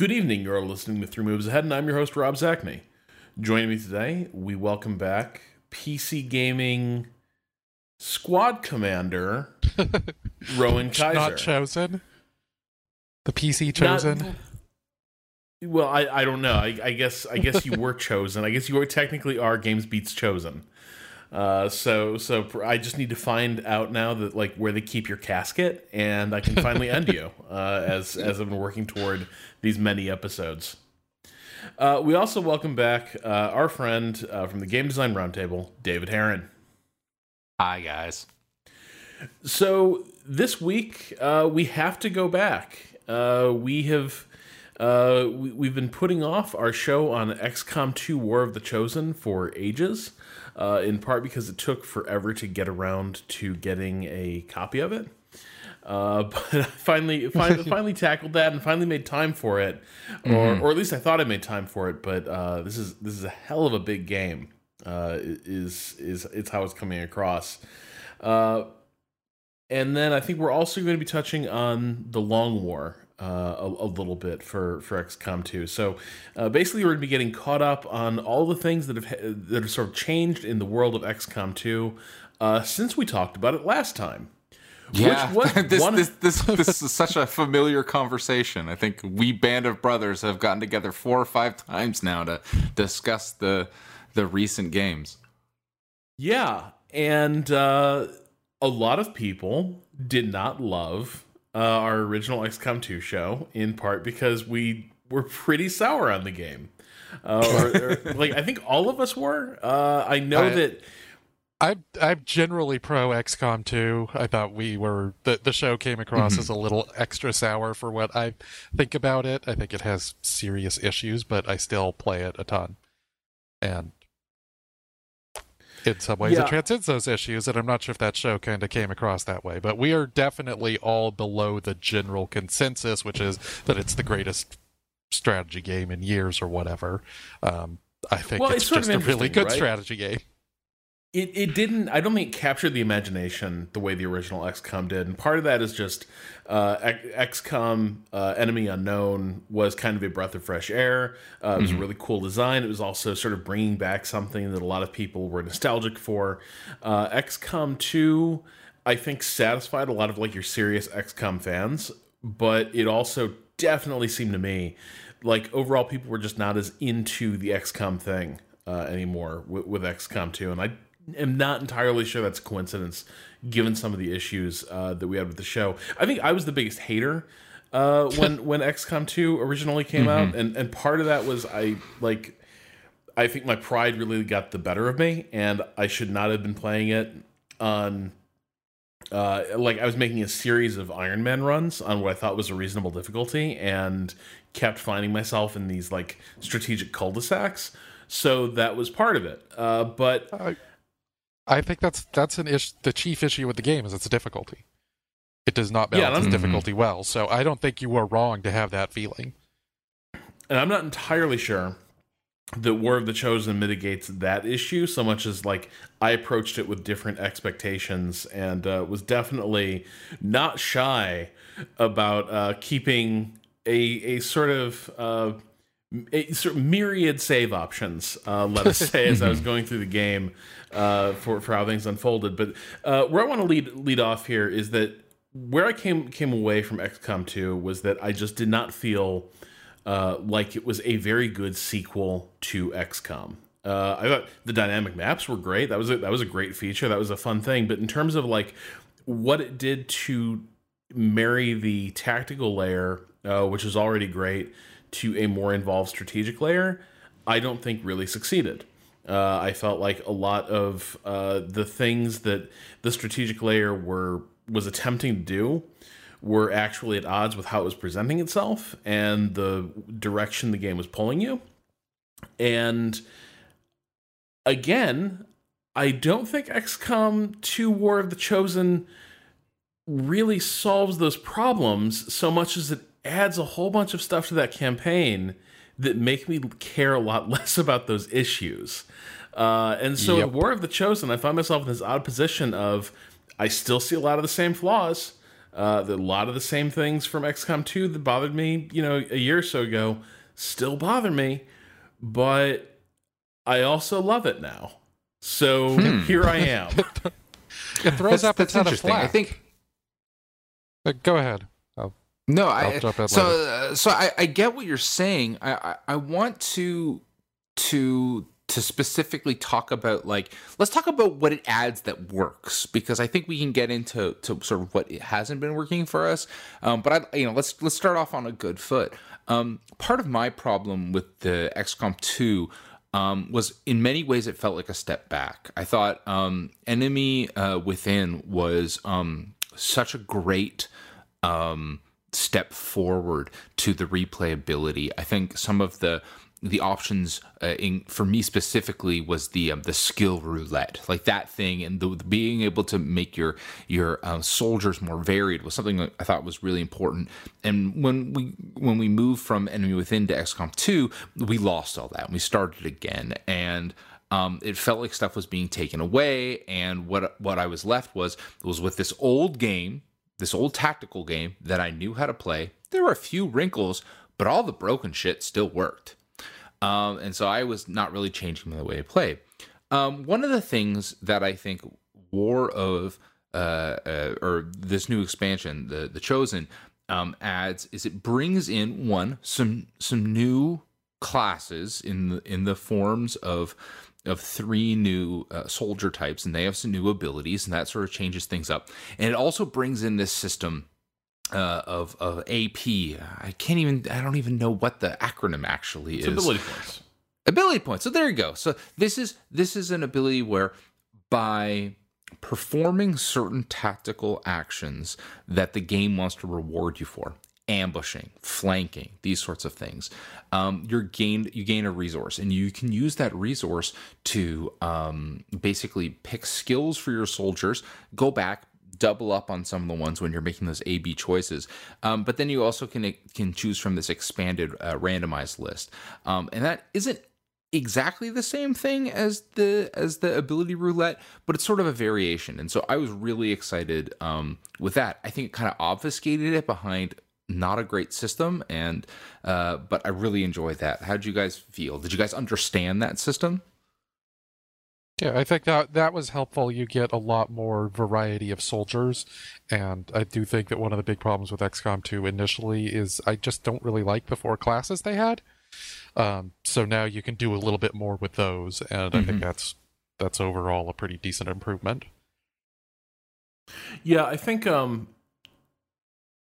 Good evening. You're listening to Three Moves Ahead, and I'm your host, Rob Zacny. Joining me today, we welcome back PC Gaming Squad Commander Rowan Kaiser. Not chosen. The PC chosen. Not- well, I, I don't know. I, I guess I guess you were chosen. I guess you were technically are GamesBeat's chosen. Uh, so so pr- I just need to find out now that like where they keep your casket, and I can finally end you uh, as as I've been working toward these many episodes. Uh, we also welcome back uh, our friend uh, from the Game Design Roundtable, David Heron. Hi, guys. So this week uh, we have to go back. Uh, we have uh, we, we've been putting off our show on XCOM 2 War of the Chosen for ages, uh, in part because it took forever to get around to getting a copy of it. Uh, but I finally, finally, finally tackled that and finally made time for it, or, or at least I thought I made time for it. But uh, this is this is a hell of a big game. Uh, is is it's how it's coming across. Uh, and then I think we're also going to be touching on the Long War uh, a, a little bit for for XCOM 2. So uh, basically, we're going to be getting caught up on all the things that have that have sort of changed in the world of XCOM 2 uh, since we talked about it last time. Yeah, was this, one- this this this is such a familiar conversation. I think we band of brothers have gotten together four or five times now to discuss the the recent games. Yeah, and uh, a lot of people did not love uh, our original XCOM 2 show, in part because we were pretty sour on the game. Uh, or, or, like I think all of us were. Uh, I know I- that. I'm I'm generally pro XCOM 2. I thought we were the the show came across Mm-hmm. as a little extra sour for what I think about it. I think it has serious issues, but I still play it a ton. And in some ways Yeah. it transcends those issues, and I'm not sure if that show kind of came across that way. But we are definitely all below the general consensus, which is that it's the greatest strategy game in years or whatever. Um, I think Well, it's, it's just a really good right? strategy game. It, it didn't I don't think it captured the imagination the way the original XCOM did, and part of that is just uh, XCOM uh, Enemy Unknown was kind of a breath of fresh air. Uh, it was a really cool design. It was also sort of bringing back something that a lot of people were nostalgic for. Uh, XCOM Two, I think, satisfied a lot of like your serious XCOM fans, but it also definitely seemed to me like overall people were just not as into the XCOM thing uh, anymore with, with XCOM 2, and I am not entirely sure that's coincidence given some of the issues uh, that we had with the show. I think I was the biggest hater uh, when when XCOM 2 originally came out, and and part of that was I like I think my pride really got the better of me, and I should not have been playing it on. Uh, like I was making a series of Iron Man runs on what I thought was a reasonable difficulty, and kept finding myself in these like strategic cul-de-sacs. So that was part of it. Uh, but I, I think that's that's an ish. The chief issue with the game is its a difficulty. It does not Yeah, balance its difficulty well. So I don't think you are wrong to have that feeling. and I'm not entirely sure that War of the Chosen mitigates that issue so much as like I approached it with different expectations and uh, was definitely not shy about uh, keeping a a sort of uh, sort of myriad save options. Uh, let us say as I was going through the game uh, for for how things unfolded. But uh, where I want to lead lead off here is that where I came came away from XCOM 2 was that I just did not feel uh, like it was a very good sequel to XCOM. Uh, I thought the dynamic maps were great. That was a, that was a great feature. That was a fun thing. But in terms of like what it did to marry the tactical layer, uh, which is already great, to a more involved strategic layer, I don't think really succeeded. Uh, I felt like a lot of uh, the things that the strategic layer were was attempting to do were actually at odds with how it was presenting itself and the direction the game was pulling you. And again, I don't think XCOM 2 War of the Chosen really solves those problems so much as it adds a whole bunch of stuff to that campaign that make me care a lot less about those issues. Uh, and so Yep. in War of the Chosen, I find myself in this odd position of I still see a lot of the same flaws. Uh, the, a lot of the same things from XCOM 2 that bothered me, you know, a year or so ago, still bother me, but I also love it now. So Hmm. here I am. It throws That's, up a that's ton of interesting. I think Uh, go ahead. No, I so uh, so I, I get what you're saying. I, I I want to to to specifically talk about like let's talk about what it adds that works because I think we can get into to sort of what it hasn't been working for us. Um, but I you know let's let's start off on a good foot. Um, part of my problem with the XCOM two um, was in many ways it felt like a step back. I thought um, Enemy uh, Within was um, such a great um, step forward to the replayability. I think some of the the options uh, in for me specifically was the um, the skill roulette, like that thing, and the, the being able to make your your uh, soldiers more varied was something I thought was really important. And when we when we moved from Enemy Within to XCOM two, we lost all that. and We started again, and um, it felt like stuff was being taken away. And what what I was left was was with this old game this old tactical game that I knew how to play. There were a few wrinkles, but all the broken shit still worked. Um, and so I was not really changing the way I played. Um, one of the things that I think War of uh, uh, or this new expansion, the the Chosen, um, adds is it brings in one some some new classes in the in the forms of of three new uh, soldier types, and they have some new abilities, and that sort of changes things up. And it also brings in this system uh, of of AP. I can't even. I don't even know what the acronym actually It's is ability points. ability points. So there you go. So this is this is an ability where by performing certain tactical actions that the game wants to reward you for ambushing flanking these sorts of things um, you're gained you gain a resource and you can use that resource to um, basically pick skills for your soldiers go back double up on some of the ones when you're making those A B choices. Um, but then you also can can choose from this expanded uh, randomized list, um, and that isn't exactly the same thing as the as the ability roulette, but it's sort of a variation. And so I was really excited um, with that. I think it kind of obfuscated it behind not a great system, and uh, but I really enjoyed that. How did you guys feel? Did you guys understand that system? Yeah, I think that that was helpful. You get a lot more variety of soldiers, and I do think that one of the big problems with XCOM 2 initially is I just don't really like the four classes they had. Um, so now you can do a little bit more with those, and I think Mhm. that's that's overall a pretty decent improvement. Yeah, I think um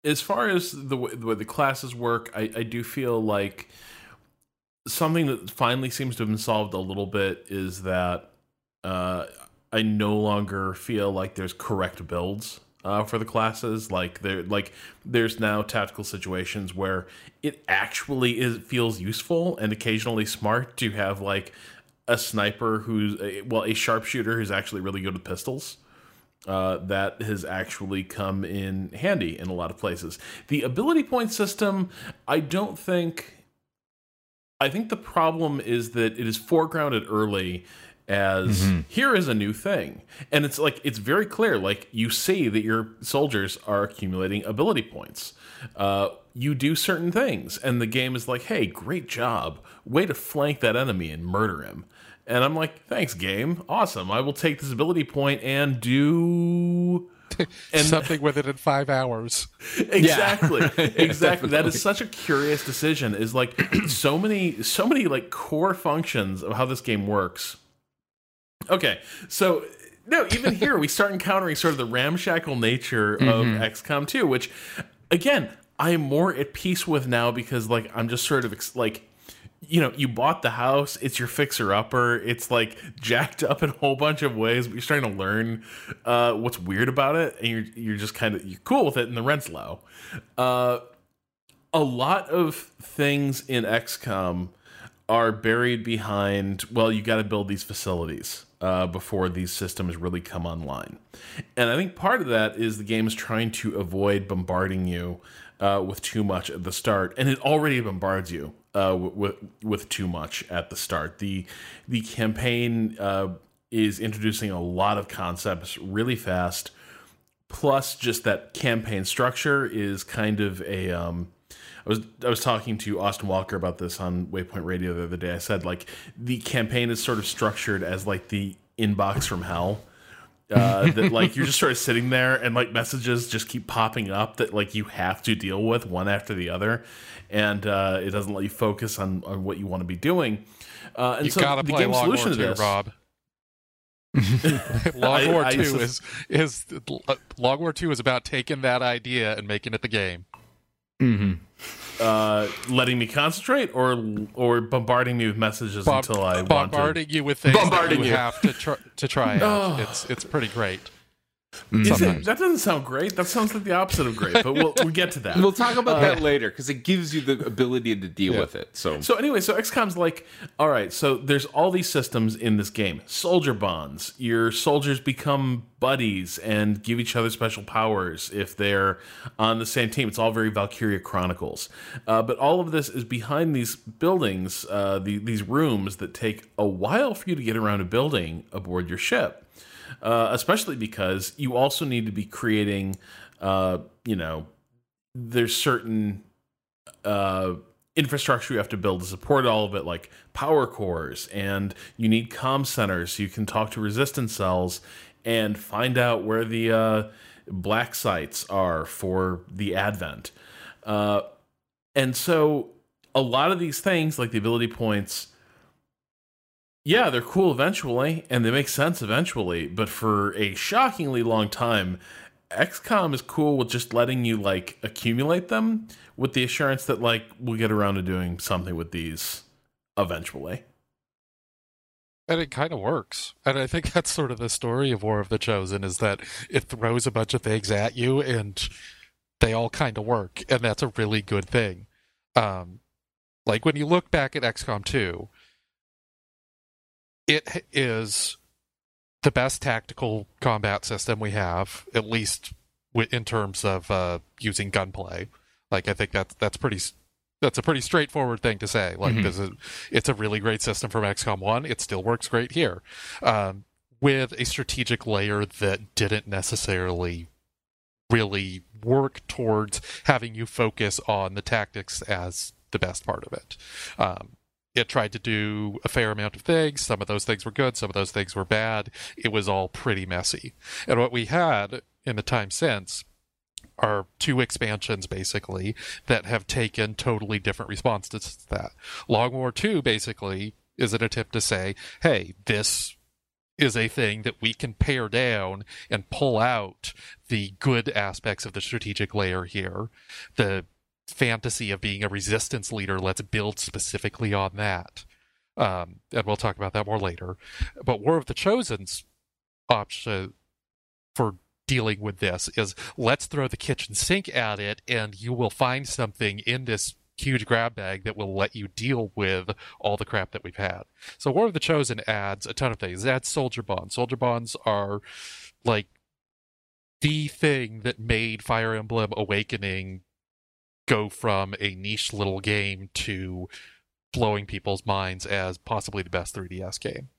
as far as the way the, way the classes work, I, I do feel like something that finally seems to have been solved a little bit is that uh, I no longer feel like there's correct builds uh, for the classes. Like there, like there's now tactical situations where it actually is feels useful and occasionally smart to have like a sniper who's a, well a sharpshooter who's actually really good with pistols uh, that has actually come in handy in a lot of places. The ability point system, I don't think. I think the problem is that it is foregrounded early as here is a new thing. And it's like, it's very clear. Like, you see that your soldiers are accumulating ability points. Uh, you do certain things, and the game is like, hey, great job. Way to flank that enemy and murder him. And I'm like, thanks, game. Awesome. I will take this ability point and do. And Something with it in five hours. exactly exactly that definitely. is such a curious decision is like so many so many like core functions of how this game works okay so no even here we start encountering sort of the ramshackle nature of mm-hmm. xcom 2 which again i am more at peace with now because like i'm just sort of ex- like you know, you bought the house, it's your fixer upper, it's like jacked up in a whole bunch of ways, but you're starting to learn uh, what's weird about it, and you're you're just kind of you're cool with it, and the rent's low. Uh, a lot of things in XCOM are buried behind, well, you got to build these facilities uh, before these systems really come online. And I think part of that is the game is trying to avoid bombarding you uh, with too much at the start, and it already bombards you uh, with with too much at the start. The the campaign uh, is introducing a lot of concepts really fast plus just that campaign structure is kind of a um, I was I was talking to Austin Walker about this on Waypoint Radio the other day. I said like the campaign is sort of structured as like the inbox from hell. Uh, that like you're just sort of sitting there and like messages just keep popping up that like you have to deal with one after the other, and uh, it doesn't let you focus on, on what you want to be doing. Uh, and you so gotta the play game Long solution War to 2, this, Rob. Long I- War I Two sus- is is Long War Two is about taking that idea and making it the game. Mm-hmm. Uh, letting me concentrate or or bombarding me with messages Bomb- until I want to. bombarding you with things that Bombarding you, you. have to try to try out. Oh. It's it's pretty great. Sometimes. that doesn't sound great. That sounds like the opposite of great, but we'll, we'll get to that. We'll talk about that later because it gives you the ability to deal Yeah. with it. So, So anyway, so XCOM's like, all right, so there's all these systems in this game. Soldier bonds. Your soldiers become buddies and give each other special powers if they're on the same team. It's all very Valkyria Chronicles. Uh, but all of this is behind these buildings, uh, the, these rooms that take a while for you to get around a building aboard your ship. Uh, especially because you also need to be creating, uh, you know, there's certain uh, infrastructure you have to build to support all of it, like power cores, and you need comm centers so you can talk to resistance cells and find out where the uh, black sites are for the advent. Uh, and so a lot of these things, like the ability points, yeah, they're cool eventually, and they make sense eventually, but for a shockingly long time, XCOM is cool with just letting you like accumulate them with the assurance that like we'll get around to doing something with these eventually. And it kind of works. And I think that's sort of the story of War of the Chosen is that it throws a bunch of things at you and they all kind of work. And that's a really good thing. Um, like when you look back at XCOM 2, it is the best tactical combat system we have, at least in terms of uh, using gunplay. Like I think that's that's pretty that's a pretty straightforward thing to say. Like Mhm. this is it's a really great system from XCOM One. It still works great here, um, with a strategic layer that didn't necessarily really work towards having you focus on the tactics as the best part of it. Um, it tried to do a fair amount of things. Some of those things were good, some of those things were bad. It was all pretty messy. And what we had in the time since are two expansions basically that have taken totally different responses to that. Long War 2 basically is an attempt to say, hey, this is a thing that we can pare down and pull out the good aspects of the strategic layer here. The fantasy of being a resistance leader, let's build specifically on that. Um, and we'll talk about that more later. But War of the Chosen's option for dealing with this is let's throw the kitchen sink at it, and you will find something in this huge grab bag that will let you deal with all the crap that we've had. So War of the Chosen adds a ton of things. It adds soldier bonds. Soldier bonds are like the thing that made Fire Emblem Awakening go from a niche little game to blowing people's minds as possibly the best 3DS game.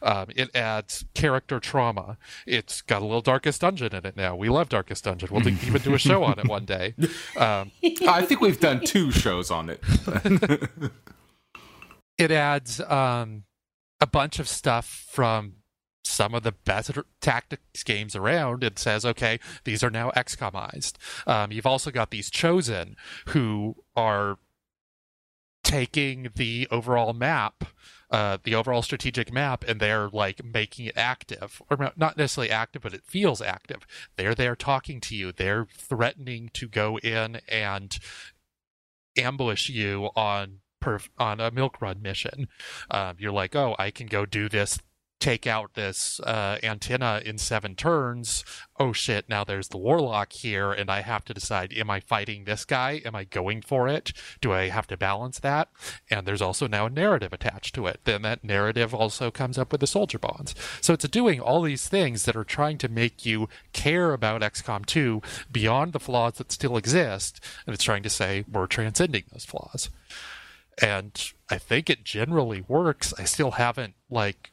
Um, it adds character trauma. It's got a little Darkest Dungeon in it now. We love Darkest Dungeon. We'll even do a show on it one day. Um, I think we've done two shows on it. it adds um, a bunch of stuff from some of the best tactics games around and says, okay, these are now XCOMized. Um, you've also got these chosen who are taking the overall map, uh, the overall strategic map, and they're like making it active, or not- necessarily active, but it feels active. They're there talking to you. They're threatening to go in and ambush you on on a milk run mission. Um, you're like, oh, I can go do this, take out this uh, antenna in seven turns. Oh shit! Now there's the warlock here, and I have to decide: am I fighting this guy? Am I going for it? Do I have to balance that? And there's also now a narrative attached to it. Then that narrative also comes up with the soldier bonds. So it's doing all these things that are trying to make you care about XCOM 2 beyond the flaws that still exist, and it's trying to say we're transcending those flaws and I think it generally works. I still haven't like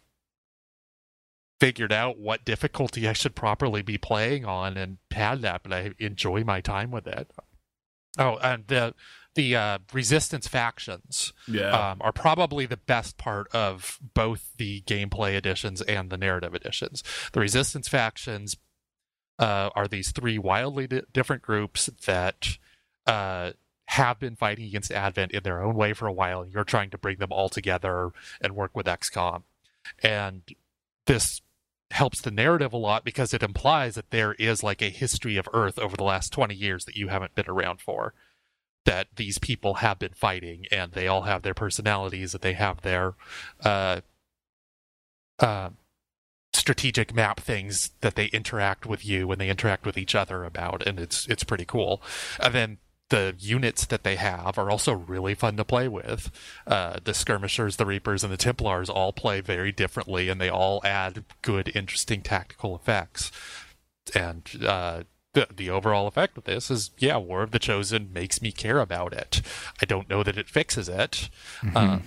figured out what difficulty I should properly be playing on and had that, but I enjoy my time with it. Oh, and the the uh, resistance factions Yeah. um, are probably the best part of both the gameplay editions and the narrative editions. The resistance factions uh, are these three wildly di- different groups that uh, have been fighting against Advent in their own way for a while, and you're trying to bring them all together and work with XCOM. And this helps the narrative a lot because it implies that there is like a history of Earth over the last 20 years that you haven't been around for. That these people have been fighting, and they all have their personalities, that they have their uh, uh, strategic map things that they interact with you and they interact with each other about, and it's it's pretty cool. And then the units that they have are also really fun to play with. Uh, the skirmishers, the reapers, and the templars all play very differently, and they all add good, interesting tactical effects. And uh, the the overall effect of this is, yeah, War of the Chosen makes me care about it. I don't know that it fixes it, uh,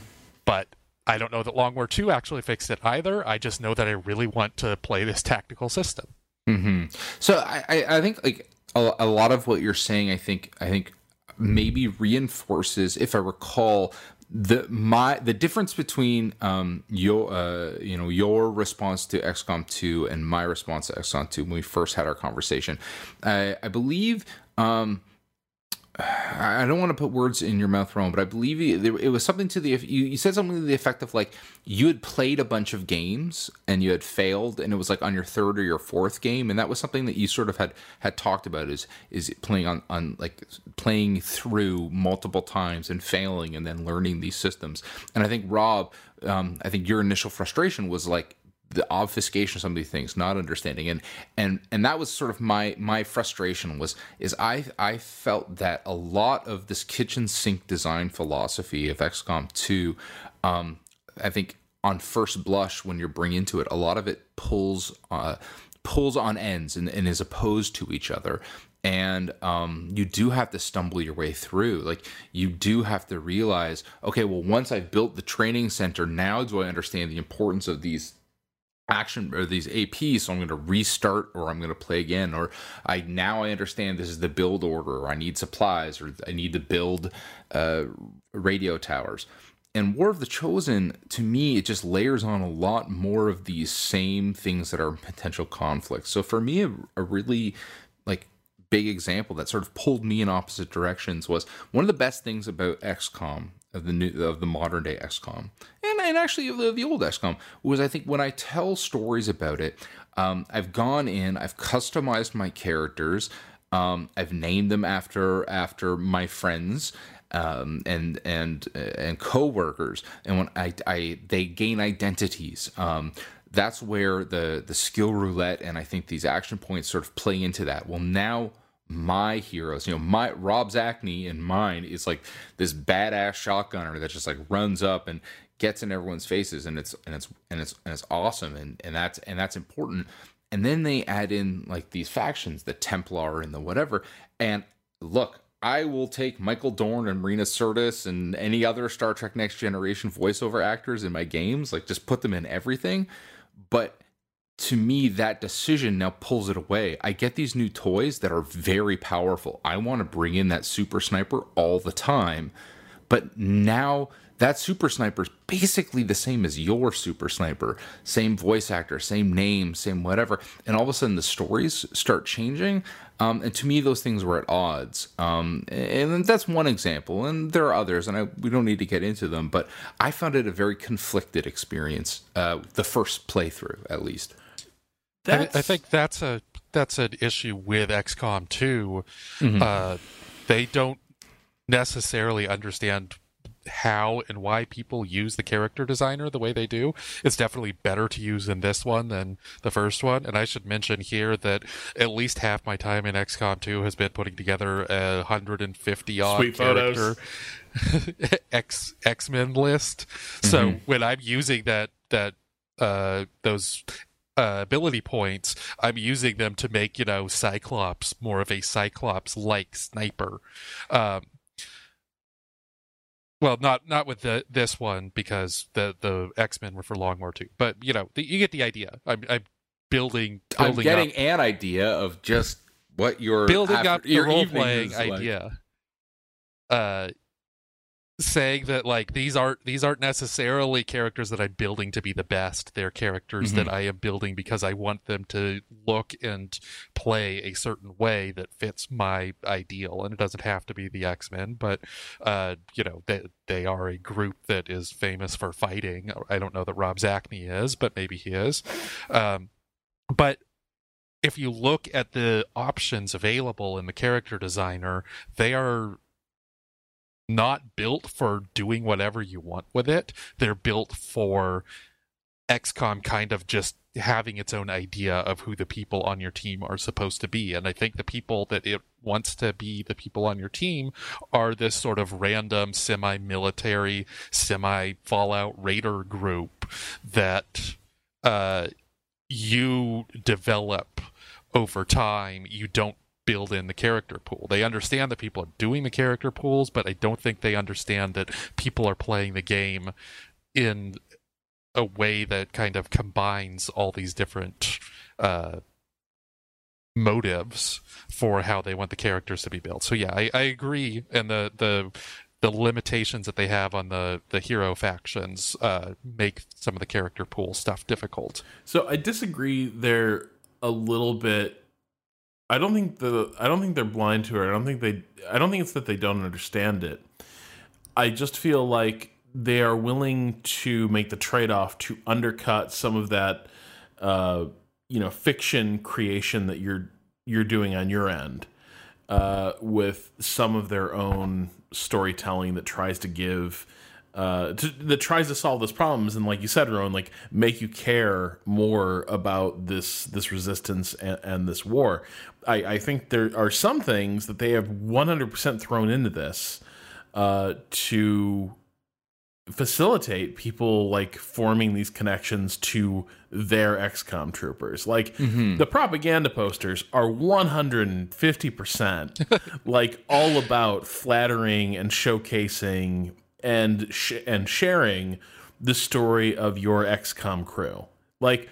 but I don't know that Long War Two actually fixed it either. I just know that I really want to play this tactical system. hmm So I, I, I think like a, a lot of what you're saying, I think, I think maybe reinforces, if I recall, the my the difference between um your uh you know your response to XCOM 2 and my response to XCOM 2 when we first had our conversation. I I believe um I don't want to put words in your mouth, Ron, but I believe it was something to the you said something to the effect of like you had played a bunch of games and you had failed, and it was like on your third or your fourth game, and that was something that you sort of had had talked about is is playing on on like playing through multiple times and failing and then learning these systems. And I think Rob, um, I think your initial frustration was like the obfuscation of some of these things not understanding. And and and that was sort of my my frustration was is i i felt that a lot of this kitchen sink design philosophy of xcom 2 um i think on first blush when you're bringing into it a lot of it pulls uh pulls on ends and, and is opposed to each other. And um, you do have to stumble your way through. Like you do have to realize okay well once i've built the training center now do i understand the importance of these action or these APs, so I'm going to restart or I'm going to play again, or I now I understand this is the build order, or I need supplies, or I need to build uh, radio towers. And War of the Chosen, to me, it just layers on a lot more of these same things that are potential conflicts. So for me, a, a really like big example that sort of pulled me in opposite directions was one of the best things about XCOM of the new of the modern day XCOM and and actually the, the old XCOM was I think when I tell stories about it, um, I've gone in, I've customized my characters, um, I've named them after after my friends. Um, and and and coworkers, and when I, I they gain identities, um, that's where the the skill roulette and I think these action points sort of play into that. Well, now my heroes, you know, my Rob Zacny and mine is like this badass shotgunner that just like runs up and gets in everyone's faces, and it's and it's and it's and it's awesome, and and that's and that's important. And then they add in like these factions, the Templar and the whatever. And look, I will take Michael Dorn and Marina Sirtis and any other Star Trek Next Generation voiceover actors in my games, like just put them in everything. But to me, that decision now pulls it away. I get these new toys that are very powerful. I want to bring in that super sniper all the time. But now that super sniper is basically the same as your super sniper. Same voice actor, same name, same whatever. And all of a sudden the stories start changing. Um, and to me, those things were at odds. Um, and that's one example. And there are others, and I, we don't need to get into them. But I found it a very conflicted experience, uh, the first playthrough, at least. I, I, think that's a that's an issue with XCOM 2. Mm-hmm. Uh, they don't necessarily understand how and why people use the character designer the way they do. It's definitely better to use in this one than the first one. And I should mention here that at least half my time in XCOM 2 has been putting together a 150 odd Sweet character X X Men list. Mm-hmm. So when I'm using that that uh, those uh, ability points, I'm using them to make, you know, Cyclops more of a Cyclops like sniper. Um, well, not not with the this one because the the X Men were for long Longmore too. But you know, the, you get the idea. I'm, I'm building, I'm getting up, an idea of just what your building after- up your role playing is like. idea. Uh, saying that like these aren't these aren't necessarily characters that I'm building to be the best. They're characters Mhm. that I am building because I want them to look and play a certain way that fits my ideal. And it doesn't have to be the X Men, but uh, you know they they are a group that is famous for fighting. I don't know that Rob Zacny is, but maybe he is. Um, but if you look at the options available in the character designer, they are not built for doing whatever you want with it. They're built for XCOM kind of just having its own idea of who the people on your team are supposed to be. And I think the people that it wants to be the people on your team are this sort of random semi military, semi Fallout Raider group that uh, you develop over time. You don't build in the character pool. They understand that people are doing the character pools, but I don't think they understand that people are playing the game in a way that kind of combines all these different uh, motives for how they want the characters to be built. So yeah, I, I agree, and the the the limitations that they have on the the hero factions uh, make some of the character pool stuff difficult. So I disagree there a little bit. I don't think the I don't think they're blind to it. I don't think they I don't think it's that they don't understand it. I just feel like they are willing to make the trade-off to undercut some of that uh you know fiction creation that you're you're doing on your end uh with some of their own storytelling that tries to give uh, to, that tries to solve those problems and like you said Rowan, like make you care more about this this resistance and, and this war I, I think there are some things that they have 100% thrown into this uh, to facilitate people like forming these connections to their XCOM troopers. Like the propaganda posters are 150% like all about flattering and showcasing and sh- and sharing the story of your XCOM crew. Like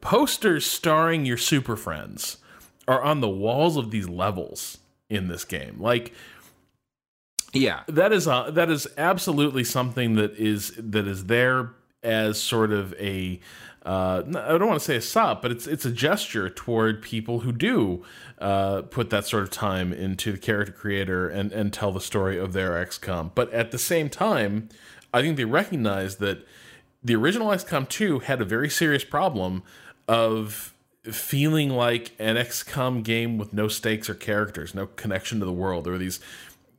posters starring your super friends are on the walls of these levels in this game. Like Yeah. that is a, that is absolutely something that is that is there as sort of a uh, I don't want to say a sop, but it's it's a gesture toward people who do uh, put that sort of time into the character creator and and tell the story of their XCOM. But at the same time, I think they recognize that the original XCOM 2 had a very serious problem of feeling like an XCOM game with no stakes or characters, no connection to the world. There were these,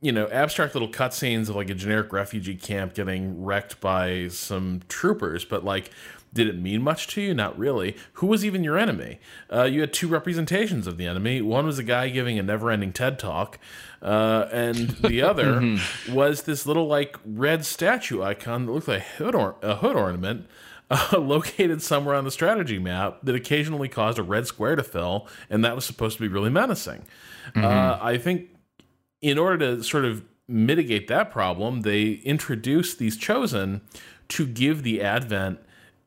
you know, abstract little cutscenes of like a generic refugee camp getting wrecked by some troopers, but like, did it mean much to you? Not really. Who was even your enemy? Uh, you had two representations of the enemy. One was a guy giving a never-ending TED talk, uh, and the other was this little like red statue icon that looked like a hood, or- a hood ornament uh, located somewhere on the strategy map that occasionally caused a red square to fill, and that was supposed to be really menacing. Uh, I think in order to sort of mitigate that problem, they introduced these chosen to give the advent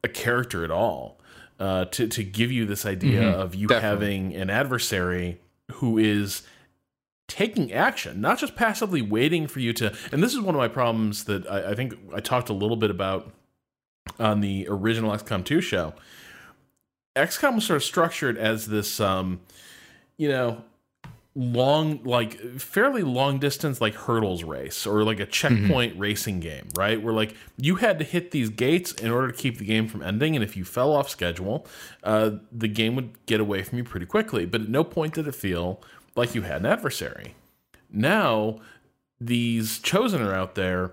a character at all. Uh, to to give you this idea of you Definitely. having an adversary who is taking action, not just passively waiting for you to. And this is one of my problems that I, I think I talked a little bit about on the original XCOM 2 show. XCOM was sort of structured as this, um, you know, long, like fairly long distance, like hurdles race or like a checkpoint racing game, right? Where like you had to hit these gates in order to keep the game from ending. And if you fell off schedule, uh, the game would get away from you pretty quickly. But at no point did it feel like you had an adversary. Now, these chosen are out there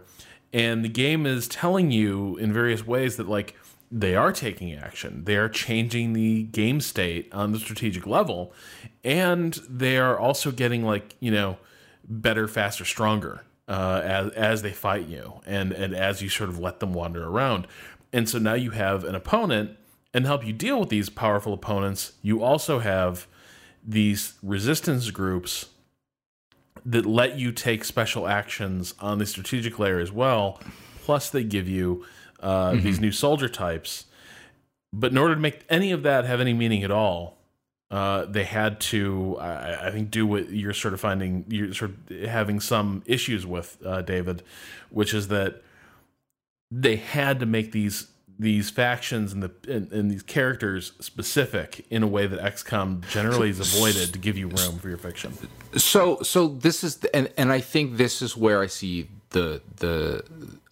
and the game is telling you in various ways that like they are taking action they are changing the game state on the strategic level and they are also getting like you know better faster stronger uh, as, as they fight you and and as you sort of let them wander around and so now you have an opponent and help you deal with these powerful opponents you also have these resistance groups that let you take special actions on the strategic layer as well. Plus, they give you uh, mm-hmm. these new soldier types. But in order to make any of that have any meaning at all, uh, they had to, I, I, think, do what you're sort of finding, you're sort of having some issues with, uh, David, which is that they had to make these these factions and the and, and, these characters specific in a way that XCOM generally is avoided to give you room for your fiction. So so this is the, and and I think this is where I see the the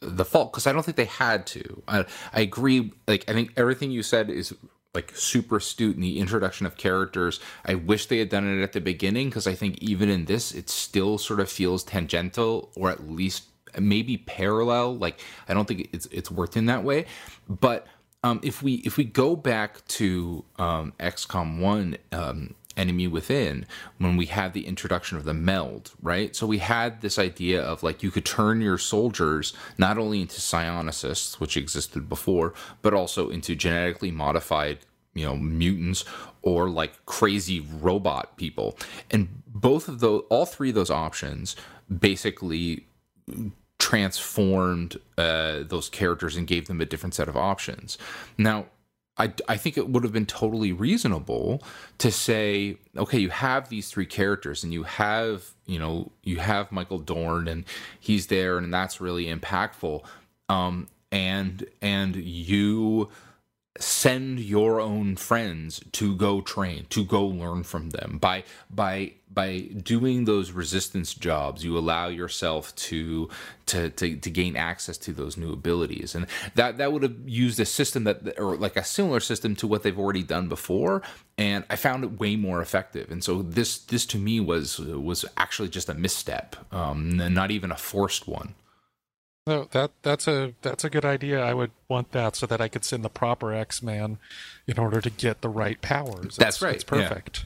the fault because I don't think they had to. I, I agree. Like I think everything you said is like super astute in the introduction of characters. I wish they had done it at the beginning because I think even in this, it still sort of feels tangential or at least maybe parallel. Like I don't think it's it's worked in that way. But um, if we if we go back to um, XCOM one. Um, enemy within when we had the introduction of the meld right so we had this idea of like you could turn your soldiers not only into psionicists which existed before but also into genetically modified you know mutants or like crazy robot people and both of those all three of those options basically transformed uh, those characters and gave them a different set of options. Now, I, I think it would have been totally reasonable to say, okay, you have these three characters and you have, you know, you have Michael Dorn and he's there and that's really impactful. Um, and and you send your own friends to go train to go learn from them. By by by doing those resistance jobs you allow yourself to to to, to gain access to those new abilities. And that that would have used a system that or like a similar system to what they've already done before and i found it way more effective. And so this this to me was was actually just a misstep um not even a forced one no, that that's a that's a good idea. I would want that so that I could send the proper X Man in order to get the right powers. That's, right. It's perfect.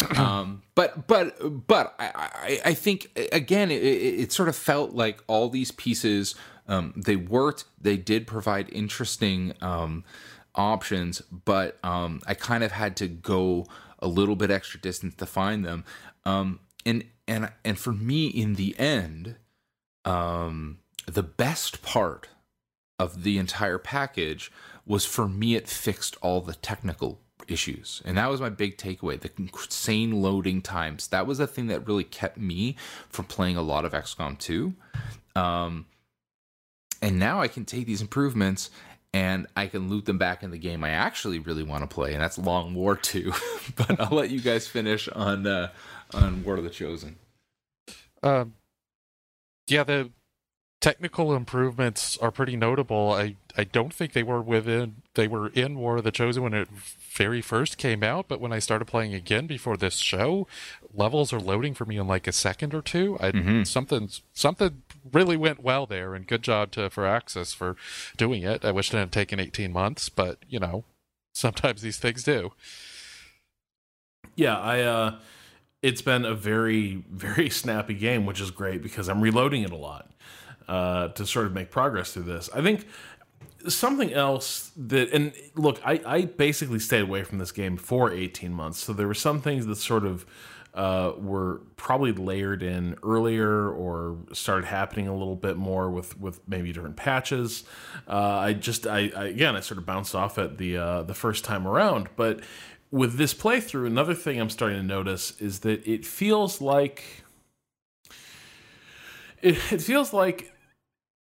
Yeah. um, but but but I I, I think again it, it, sort of felt like all these pieces um, they worked. They did provide interesting um, options, but um, I kind of had to go a little bit extra distance to find them. Um, and and and for me, in the end um, the best part of the entire package was for me it fixed all the technical issues. And that was my big takeaway the insane loading times. That was the thing that really kept me from playing a lot of xcom 2 um, and now i can take these improvements and i can loot them back in the game i actually really want to play and that's long war 2 but i'll let you guys finish on uh, on war of the chosen. Um yeah, the technical improvements are pretty notable. I, I don't think they were within they were in War of the Chosen when it very first came out, but when I started playing again before this show, levels are loading for me in like a second or two. I mm-hmm. something something really went well there, and good job to Firaxis for doing it. I wish it had taken eighteen months, but you know, sometimes these things do. Yeah, I uh it's been a very very snappy game, which is great because I'm reloading it a lot uh, to sort of make progress through this. I think something else that and look, I, I basically stayed away from this game for 18 months, so there were some things that sort of uh, were probably layered in earlier or started happening a little bit more with with maybe different patches. Uh, I just I, I, again I sort of bounced off at the uh, the first time around, but with this playthrough, another thing I'm starting to notice is that it feels like it, it feels like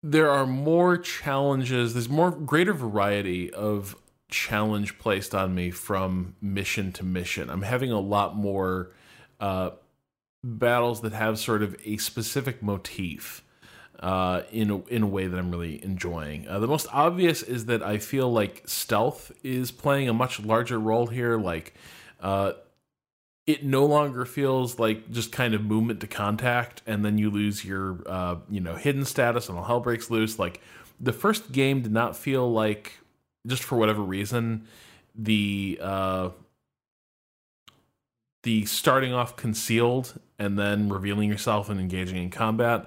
there are more challenges. There's more greater variety of challenge placed on me from mission to mission. I'm having a lot more uh, battles that have sort of a specific motif uh, in a, in a way that I'm really enjoying. Uh, the most obvious is that I feel like stealth is playing a much larger role here. Like, uh, it no longer feels like just kind of movement to contact, and then you lose your uh, you know hidden status, and all hell breaks loose. Like the first game did not feel like just for whatever reason the uh, the starting off concealed and then revealing yourself and engaging in combat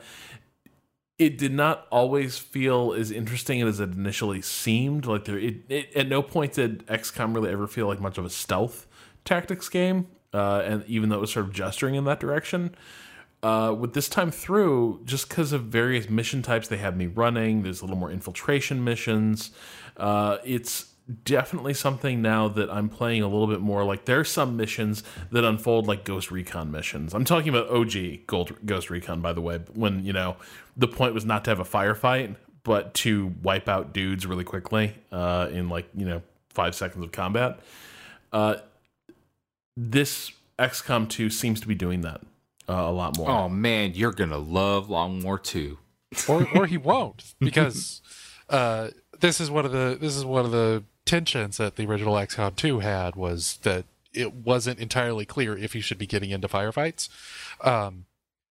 it did not always feel as interesting as it initially seemed. Like there, it, it at no point did XCOM really ever feel like much of a stealth tactics game, uh, and even though it was sort of gesturing in that direction. uh, with this time through, just because of various mission types they had me running, there's a little more infiltration missions. Uh, it's definitely something now that I'm playing a little bit more. Like there's some missions that unfold like Ghost Recon missions. I'm talking about OG Gold, Ghost Recon, by the way, when you know the point was not to have a firefight, but to wipe out dudes really quickly uh, in like you know five seconds of combat. Uh, this XCOM 2 seems to be doing that uh, a lot more. Oh man, you're gonna love Long War 2. or or he won't because uh, this is one of the this is one of the tensions that the original XCOM 2 had was that it wasn't entirely clear if you should be getting into firefights. Um,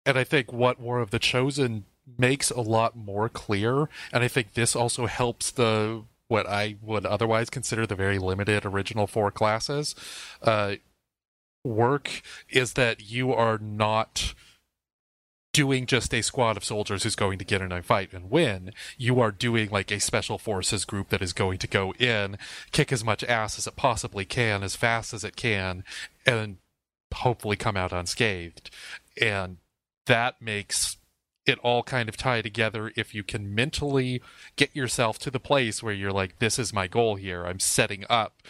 and I think what War of the Chosen makes a lot more clear, and I think this also helps the what I would otherwise consider the very limited original four classes uh, work is that you are not doing just a squad of soldiers who's going to get in a fight and win. You are doing like a special forces group that is going to go in, kick as much ass as it possibly can, as fast as it can, and hopefully come out unscathed. And that makes it all kind of tie together if you can mentally get yourself to the place where you're like, this is my goal here. I'm setting up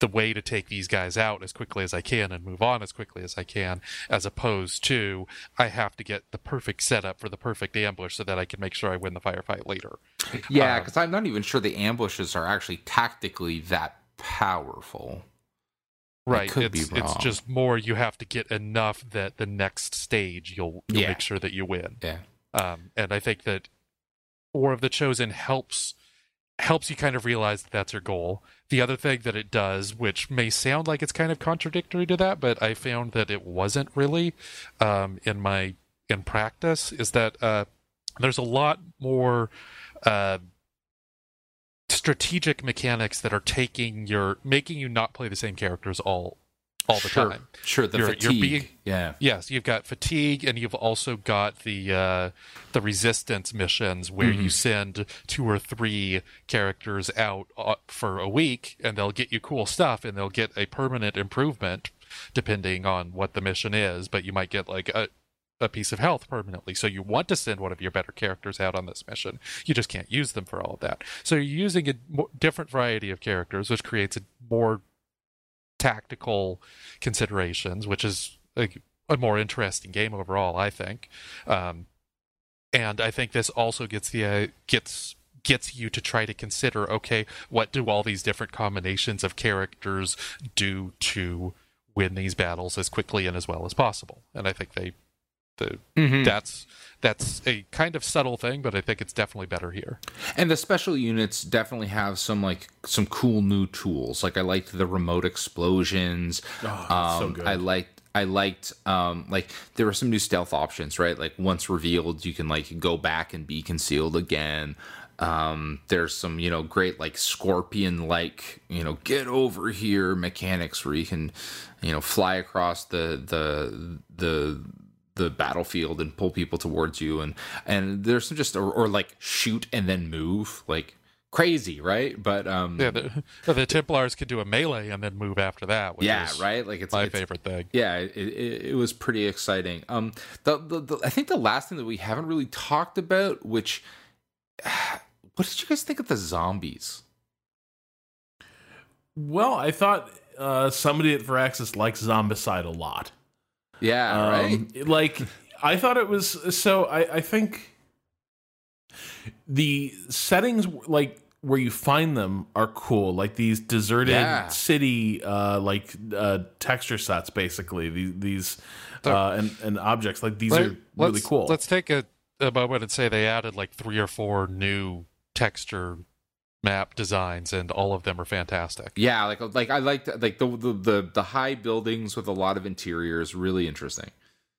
the way to take these guys out as quickly as I can and move on as quickly as I can, as opposed to I have to get the perfect setup for the perfect ambush so that I can make sure I win the firefight later. Yeah, because um, I'm not even sure the ambushes are actually tactically that powerful. Right. It's it's just more you have to get enough that the next stage you'll you'll yeah. make sure that you win. Yeah. Um, and I think that War of the Chosen helps helps you kind of realize that that's your goal. The other thing that it does, which may sound like it's kind of contradictory to that, but I found that it wasn't really um, in my in practice, is that uh, there's a lot more uh, strategic mechanics that are taking your making you not play the same characters all all the sure, time. Sure, the you're, fatigue. You're being, yeah. Yes, you've got fatigue, and you've also got the uh, the resistance missions where mm-hmm. you send two or three characters out uh, for a week, and they'll get you cool stuff, and they'll get a permanent improvement depending on what the mission is. But you might get like a a piece of health permanently. So you want to send one of your better characters out on this mission. You just can't use them for all of that. So you're using a different variety of characters, which creates a more tactical considerations, which is a, a more interesting game overall, I think. Um, and I think this also gets the uh, gets gets you to try to consider okay what do all these different combinations of characters do to win these battles as quickly and as well as possible and i think they the mm-hmm. that's that's a kind of subtle thing, but I think it's definitely better here. And the special units definitely have some like some cool new tools. Like I liked the remote explosions. Oh, um, so good. I liked I liked um like there were some new stealth options, right? Like once revealed, you can like go back and be concealed again. Um, there's some, you know, great like scorpion like, you know, get over here mechanics where you can, you know, fly across the the the the battlefield and pull people towards you and and there's some just or, or like shoot and then move like crazy right? But um yeah the, the templars could do a melee and then move after that yeah right? Like it's my it's, favorite thing. Yeah it, it, it, was pretty exciting. Um the, the, the i think the last thing that we haven't really talked about which what did you guys think of the zombies? Well i thought uh somebody at Firaxis likes zombicide a lot yeah, um, right. Like I thought it was so. I, I think the settings like where you find them are cool like these deserted yeah. city uh like uh texture sets basically these these uh and, and objects like these are really cool let's take a, a moment and say they added like three or four new texture map designs and all of them are fantastic yeah like like i liked like the, the the the high buildings with a lot of interiors really interesting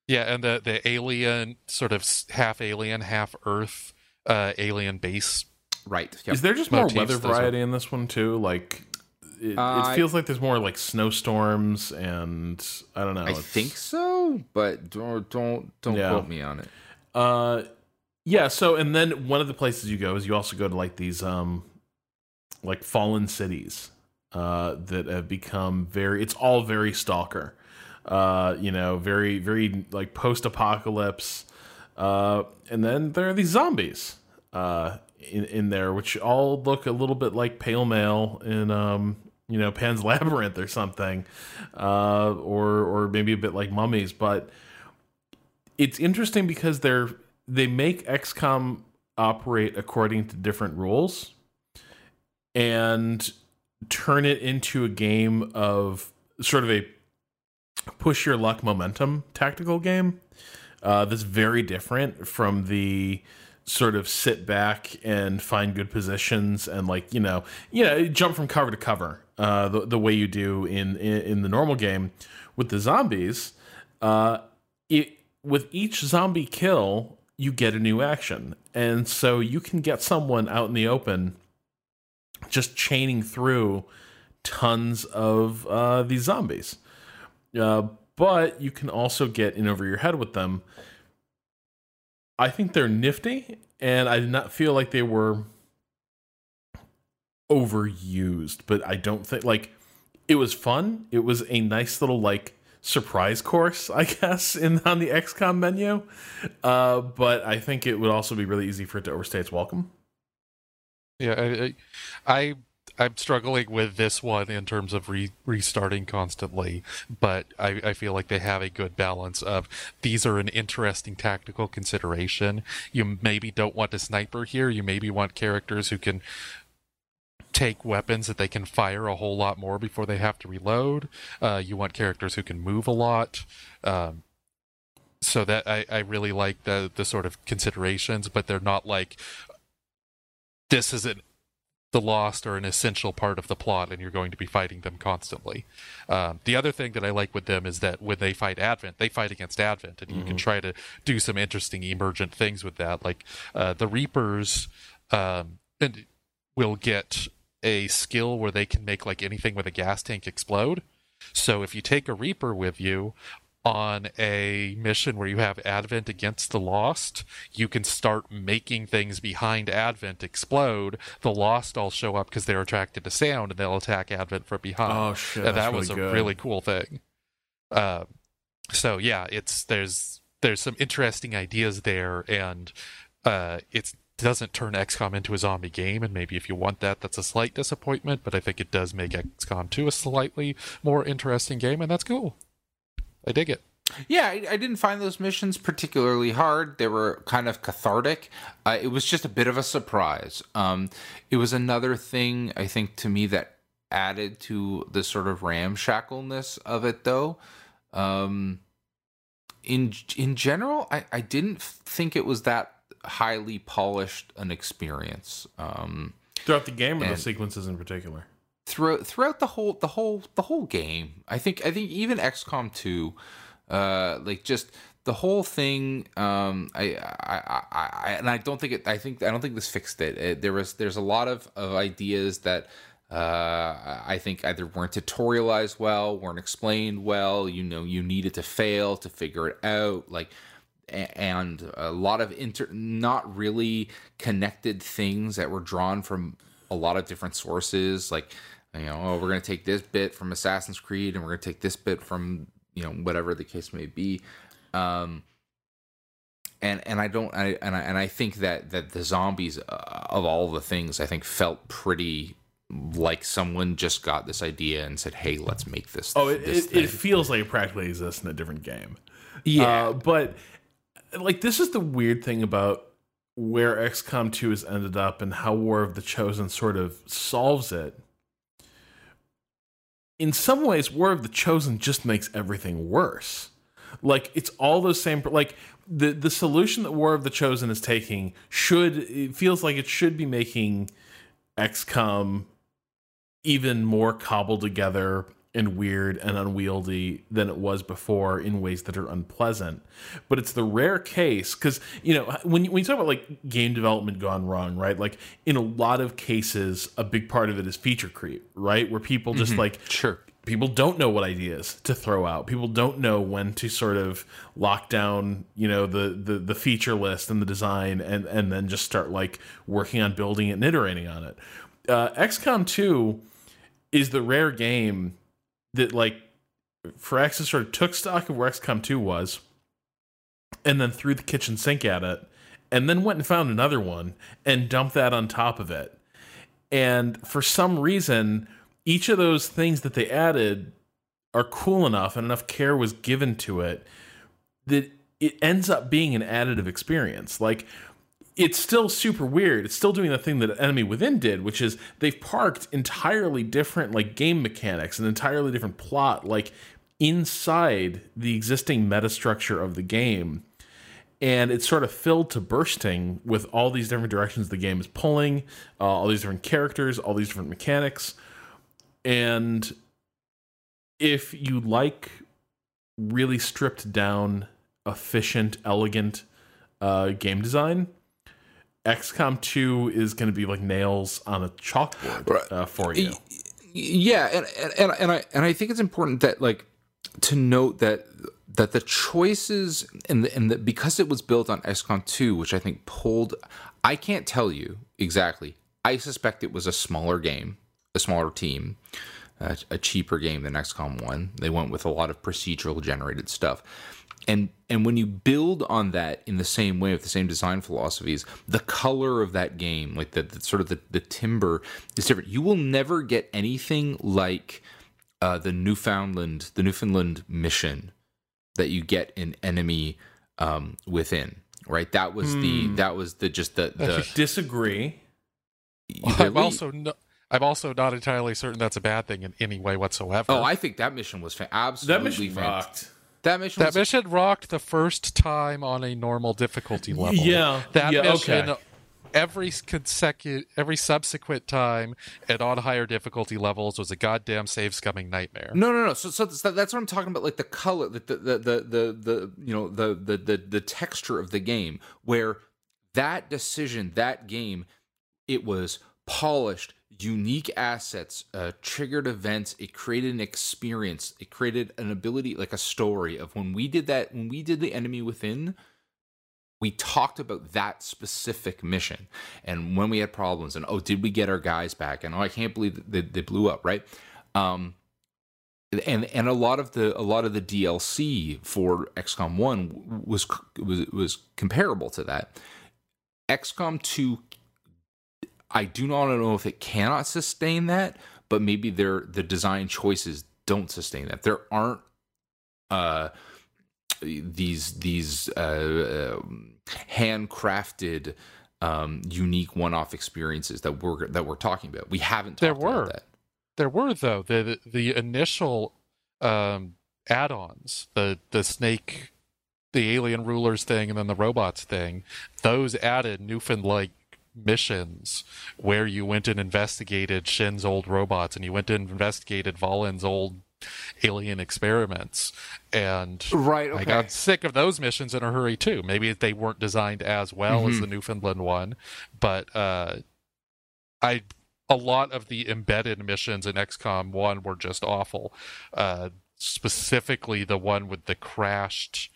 yeah and the the alien sort of half alien half earth uh alien base right yep. is there just more weather variety in this one too like it, uh, it, feels like there's more like snowstorms and i don't know i think so but don't don't don't yeah. quote me on it uh yeah so and then one of the places you go is you also go to like these um like fallen cities uh, that have become very. It's all very stalker. uh, you know, very very like post apocalypse. Uh, and then there are these zombies uh, in in there, which all look a little bit like Pale male in um, you know Pan's Labyrinth or something, uh, or or maybe a bit like mummies. But it's interesting because they're they make XCOM operate according to different rules, and turn it into a game of sort of a push your luck momentum tactical game uh, that's very different from the sort of sit back and find good positions and like you know you know jump from cover to cover uh, the, the way you do in, in, in the normal game with the zombies uh, it with each zombie kill you get a new action. And so you can get someone out in the open just chaining through tons of uh, these zombies uh, but you can also get in over your head with them. I think they're nifty, and I did not feel like they were overused, but I don't think like it was fun. It was a nice little like surprise course, I guess, in on the XCOM menu. Uh, but I think it would also be really easy for it to overstay its welcome. Yeah, I, I I'm struggling with this one in terms of re- restarting constantly, but I, I, feel like they have a good balance of these are an interesting tactical consideration. You maybe don't want a sniper here. You maybe want characters who can take weapons that they can fire a whole lot more before they have to reload. Uh, you want characters who can move a lot. Um, so that I, I really like the the sort of considerations, but they're not like this is an the lost are an essential part of the plot and you're going to be fighting them constantly um, the other thing that i like with them is that when they fight advent they fight against advent and mm-hmm. you can mm-hmm. try to do some interesting emergent things with that like uh, the reapers um, and will get a skill where they can make like anything with a gas tank explode so if you take a reaper with you on a mission where you have Advent against the Lost, you can start making things behind Advent explode. The Lost all show up because they're attracted to sound and they'll attack Advent from behind. Oh shit! And that really was a good. really cool thing. Uh, so yeah, it's there's there's some interesting ideas there, and uh, it doesn't turn XCOM into a zombie game. And maybe if you want that, that's a slight disappointment. But I think it does make XCOM 2 a slightly more interesting game, and that's cool. I dig it. Yeah, I, I, didn't find those missions particularly hard. They were kind of cathartic. Uh, it was just a bit of a surprise. Um, it was another thing I think to me that added to the sort of ramshackleness of it, though. Um, in in general, I, I didn't think it was that highly polished an experience. Um, Throughout the game, or the sequences in particular throughout throughout the whole the whole the whole game. I think I think even XCOM 2 uh like just the whole thing um I, I i i and i don't think it i think i don't think this fixed it, it there was there's a lot of, of ideas that uh i think either weren't tutorialized well weren't explained well you know you needed to fail to figure it out like and a lot of inter not really connected things that were drawn from a lot of different sources like you know oh we're going to take this bit from assassin's creed and we're going to take this bit from you know whatever the case may be. Um and and i don't i and i, and I think that that the zombies uh, of all the things i think felt pretty like someone just got this idea and said hey let's make this oh it, this it, it, feels like it practically exists in a different game. Yeah. Uh, but like this is the weird thing about where XCOM 2 has ended up and how War of the Chosen sort of solves it. In some ways, War of the Chosen just makes everything worse. Like it's all those same like the the solution that War of the Chosen is taking should it feels like it should be making XCOM even more cobbled together and weird and unwieldy than it was before in ways that are unpleasant. But it's the rare case because you know when you, when you talk about like game development gone wrong, right? Like in a lot of cases, a big part of it is feature creep, right? Where people just mm-hmm. like sure people don't know what ideas to throw out people don't know when to sort of lock down you know the the, the feature list and the design and and then just start like working on building it and iterating on it uh, xcom 2 is the rare game that like Firaxis sort of took stock of where XCOM 2 was and then threw the kitchen sink at it and then went and found another one and dumped that on top of it. And for some reason, each of those things that they added are cool enough and enough care was given to it that it ends up being an additive experience. Like it's still super weird. It's still doing the thing that Enemy Within did, which is they've parked entirely different like game mechanics, an entirely different plot, like inside the existing meta structure of the game. And it's sort of filled to bursting with all these different directions the game is pulling, uh, all these different characters, all these different mechanics. And if you like really stripped down, efficient, elegant uh, game design, XCOM 2 is going to be like nails on a chalkboard Right. uh, for you. yeah and, and and i and i think it's important that like to note that that the choices and the, and the, because it was built on XCOM 2 which i think pulled i can't tell you exactly i suspect it was a smaller game a smaller team uh, a cheaper game than XCOM 1 they went with a lot of procedural generated stuff and and when you build on that in the same way with the same design philosophies the color of that game like the, the sort of the, the timbre is different you will never get anything like uh, the newfoundland the newfoundland mission that you get in enemy um, within right that was the that was the just the the Disagree. I'm also no, I'm also not entirely certain that's a bad thing in any way whatsoever. oh i think that mission was fa- absolutely That mission fan- rocked. That mission that was mission rocked the first time on a normal difficulty level. Yeah, that yeah, mission. okay. Every consecutive, every subsequent time, and on higher difficulty levels, was a goddamn save scumming nightmare. No, no, no. So, so that's that's what I'm talking about. Like the color, the the the the, the, the you know the, the the the texture of the game, where that decision, that game, it was polished, unique assets, uh, triggered events. It created an experience. It created an ability, like a story of when we did that. When we did the enemy within, we talked about that specific mission and when we had problems and oh did we get our guys back and oh i can't believe they, they blew up right um and and a lot of the a lot of the DLC for XCOM 1 was was was comparable to that. XCOM 2 I do not know if it cannot sustain that, but maybe their the design choices don't sustain that. There aren't uh these these uh, um, handcrafted um unique one-off experiences that we're that we're talking about. We haven't There talked about were. that. There were though the the initial um, add-ons, the the snake, the alien rulers thing, and then the robots thing. Those added Newfoundland missions where you went and investigated Shen's old robots, and you went and investigated Vahlen's old alien experiments. And Right, I got sick of those missions in a hurry too. Maybe they weren't designed as well as Mhm. the Newfoundland one, but uh, I a lot of the embedded missions in XCOM one were just awful. Uh, specifically, the one with the crashed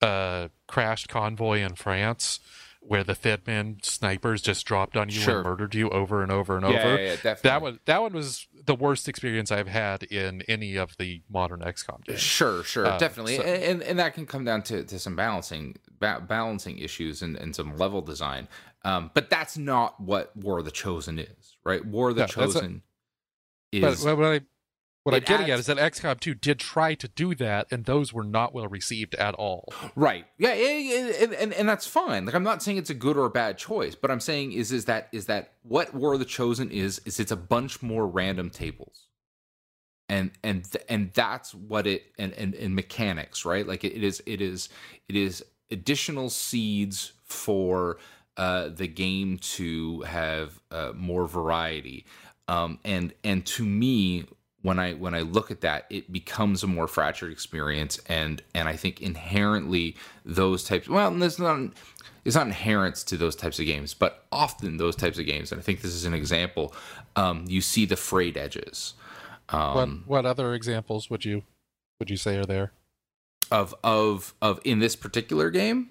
uh, crashed convoy in France. Where the Fedman snipers just dropped on you Sure. and murdered you over and over and Yeah, over. yeah, yeah, definitely. that one, that one was the worst experience I've had in any of the modern XCOM games. Sure, sure, Uh, definitely, so- and and that can come down to, to some balancing ba- balancing issues and, and some level design. Um, but that's not what War of the Chosen is, right? War of the No, that's a- Chosen But is what, what I what I'm it getting at is that XCOM 2 did try to do that, and those were not well received at all. right. Yeah, and, and and that's fine. Like I'm not saying it's a good or a bad choice, but I'm saying is is that is that what War of the Chosen is is it's a bunch more random tables. And and and that's what it and and, and mechanics, right? Like it, it is it is it is additional seeds for uh, the game to have uh, more variety. Um, and and to me, when I when I look at that, it becomes a more fractured experience. And and I think inherently those types. Well, there's not. It's not inherent to those types of games, but often those types of games, and I think this is an example. Um, you see the frayed edges um, what what other examples would you would you say are there? of of of in this particular game.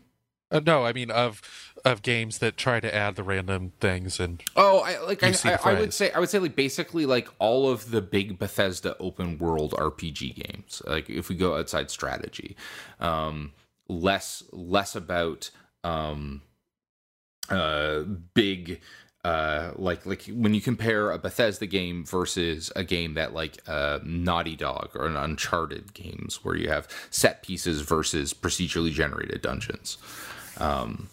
Uh, no, I mean of of games that try to add the random things and Oh, I like I, You see the I, I would say I would say like basically like all of the big Bethesda open world RPG games. Like if we go outside strategy, um, less less about um, uh, big uh, like like when you compare a Bethesda game versus a game that like uh, Naughty Dog or an Uncharted games where you have set pieces versus procedurally generated dungeons. Um,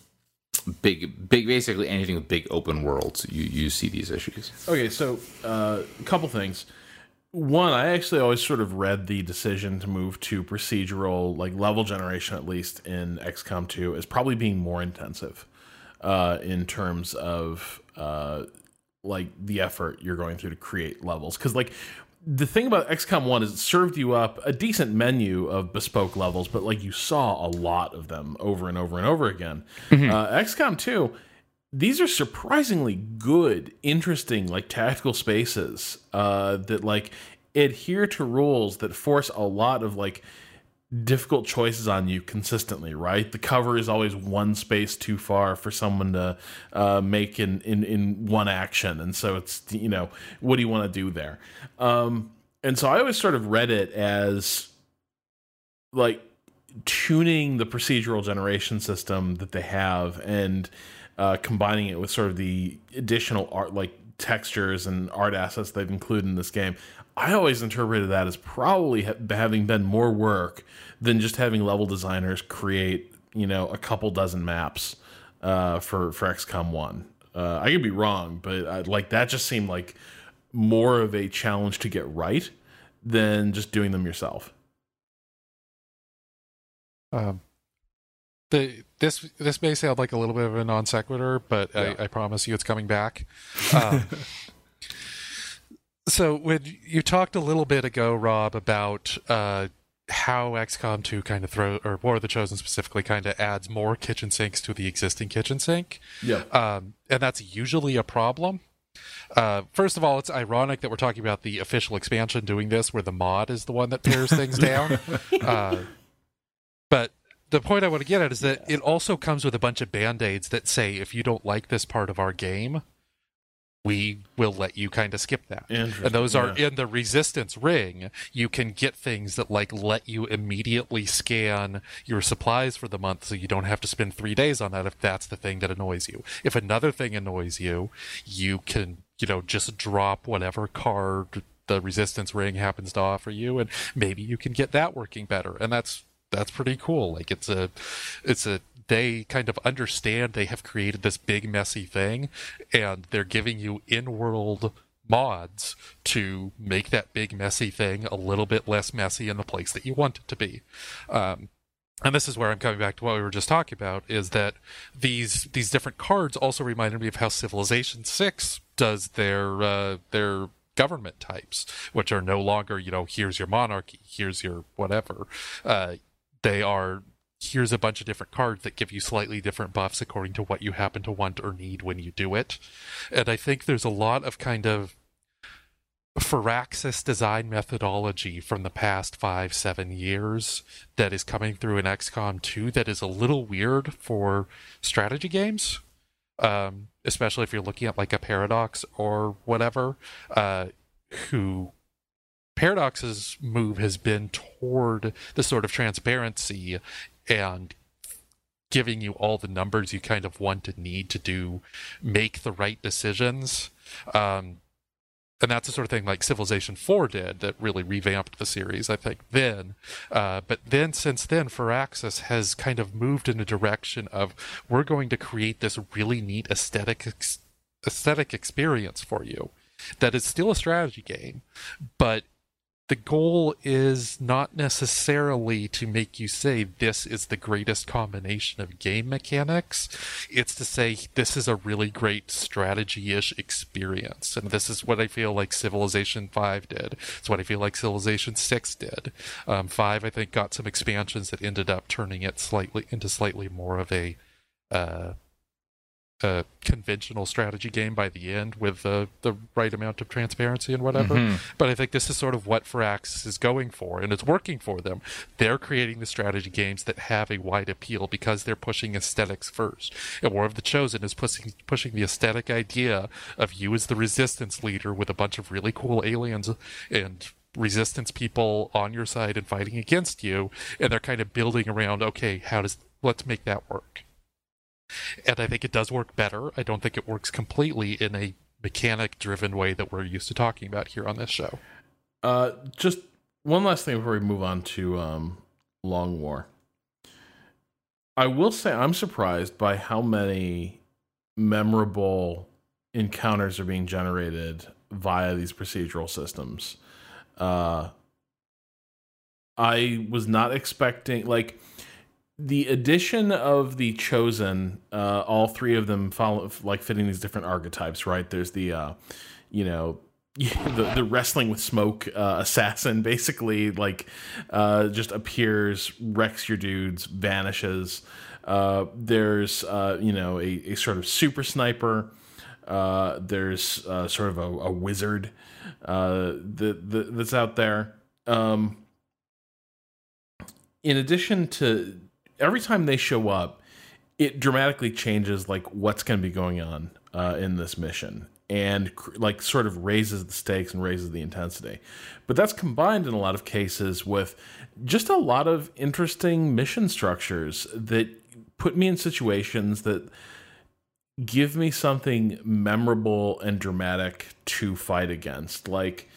big big basically anything with big open worlds you you see these issues Okay, so uh, a couple things. One, I actually always sort of read the decision to move to procedural, like level generation, at least in XCOM 2, as probably being more intensive uh, in terms of uh, like the effort you're going through to create levels. Because like the thing about XCOM 1 is it served you up a decent menu of bespoke levels, but like you saw a lot of them over and over and over again. Uh, XCOM 2 these are surprisingly good, interesting, like tactical spaces uh, that like adhere to rules that force a lot of like difficult choices on you consistently. Right, the cover is always one space too far for someone to uh, make in, in in one action, and so it's you know what do you want to do there? Um, and so I always sort of read it as like tuning the procedural generation system that they have and uh, combining it with sort of the additional art like textures and art assets they've included in this game i always interpreted that as probably ha- having been more work than just having level designers create you know a couple dozen maps uh, for for xcom 1 uh, i could be wrong but I, like that just seemed like more of a challenge to get right than just doing them yourself Um, the this this may sound like a little bit of a non sequitur, but Yeah. I, I promise you it's coming back. Um, so when you talked a little bit ago, Rob, about uh, how XCOM 2 kind of throw or War of the Chosen specifically kind of adds more kitchen sinks to the existing kitchen sink, yeah um, and that's usually a problem. Uh, first of all, it's ironic that we're talking about the official expansion doing this, where the mod is the one that tears things down. Uh, but the point I want to get at is that it also comes with a bunch of band aids that say if you don't like this part of our game, we will let you kind of skip that. And those are yeah. in the resistance ring. You can get things that like let you immediately scan your supplies for the month so you don't have to spend three days on that if that's the thing that annoys you. If another thing annoys you, you can, you know, just drop whatever card the resistance ring happens to offer you and maybe you can get that working better. And that's that's pretty cool. Like it's a it's a they kind of understand they have created this big messy thing and they're giving you in-world mods to make that big messy thing a little bit less messy in the place that you want it to be. Um, and this is where I'm coming back to what we were just talking about is that these these different cards also reminded me of how Civilization 6 does their uh, their government types, which are no longer, you know, here's your monarchy, here's your whatever. Uh, they are here's a bunch of different cards that give you slightly different buffs according to what you happen to want or need when you do it. And I think there's a lot of kind of Firaxis design methodology from the past five, seven years that is coming through in XCOM 2 that is a little weird for strategy games. Um, especially if you're looking at like a Paradox or whatever, uh, who Paradox's move has been toward the sort of transparency and giving you all the numbers you kind of want and need to do make the right decisions. Um, and that's the sort of thing like Civilization 4 did that really revamped the series, I think, then. Uh, but then, since then, Firaxis has kind of moved in a direction of we're going to create this really neat aesthetic ex- aesthetic experience for you that is still a strategy game, but the goal is not necessarily to make you say this is the greatest combination of game mechanics. It's to say this is a really great strategy ish experience. And this is what I feel like Civilization 5 did. It's what I feel like Civilization 6 did. Um, 5, I think, got some expansions that ended up turning it slightly into slightly more of a. Uh, a conventional strategy game by the end with the the right amount of transparency and whatever. Mhm. But I think this is sort of what Firaxis is going for, and it's working for them. They're creating the strategy games that have a wide appeal because they're pushing aesthetics first. And War of the Chosen is pushing pushing the aesthetic idea of you as the resistance leader with a bunch of really cool aliens and resistance people on your side and fighting against you, and they're kind of building around. Okay, how does let's make that work? And I think it does work better. I don't think it works completely in a mechanic driven way that we're used to talking about here on this show. Uh, just one last thing before we move on to um, Long War. I will say I'm surprised by how many memorable encounters are being generated via these procedural systems. Uh, I was not expecting like the addition of the chosen. Uh, all three of them follow like fitting these different archetypes. Right? There's the uh, you know the the wrestling with smoke uh, assassin basically like uh, just appears, wrecks your dudes, vanishes. Uh, there's uh, you know a, a sort of super sniper. Uh, there's uh, sort of a, a wizard uh, that that's out there. Um, in addition to every time they show up, it dramatically changes like what's going to be going on uh, in this mission and like sort of raises the stakes and raises the intensity. But that's combined in a lot of cases with just a lot of interesting mission structures that put me in situations that give me something memorable and dramatic to fight against. Like,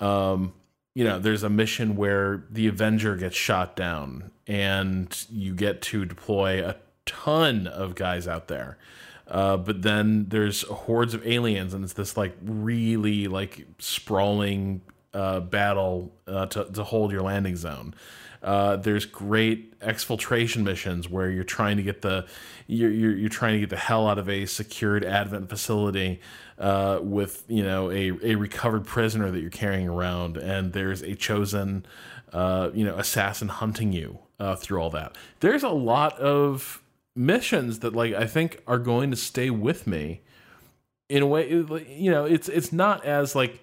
um, you know, there's a mission where the Avenger gets shot down and you get to deploy a ton of guys out there. Uh, but then there's hordes of aliens and it's this like really like sprawling uh, battle uh, to, to hold your landing zone. Uh, there's great exfiltration missions where you're trying to get the you're, you're, you're trying to get the hell out of a secured advent facility uh, with you know a, a recovered prisoner that you're carrying around, and there's a chosen uh, you know assassin hunting you uh, through all that. There's a lot of missions that like I think are going to stay with me in a way. You know, it's it's not as like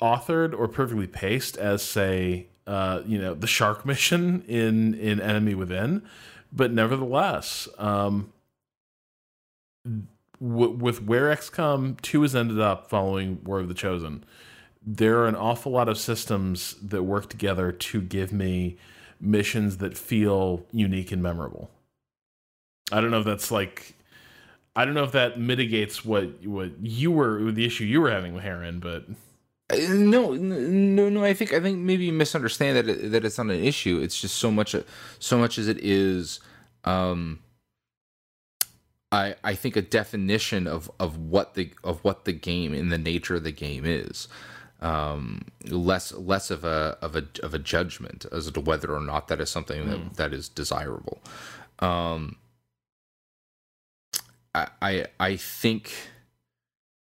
authored or perfectly paced as say uh, you know the shark mission in in Enemy Within, but nevertheless, um, w- with where XCOM two has ended up following War of the Chosen, there are an awful lot of systems that work together to give me missions that feel unique and memorable. I don't know if that's like. I don't know if that mitigates what what you were the issue you were having with Heron, but Uh, No, no, no. I think I think maybe you misunderstand that it, that it's not an issue. It's just so much, so much as it is. Um, I I think a definition of of what the of what the game and the nature of the game is. Um, less less of a of a of a judgment as to whether or not that is something that, that is desirable. Um, I I I think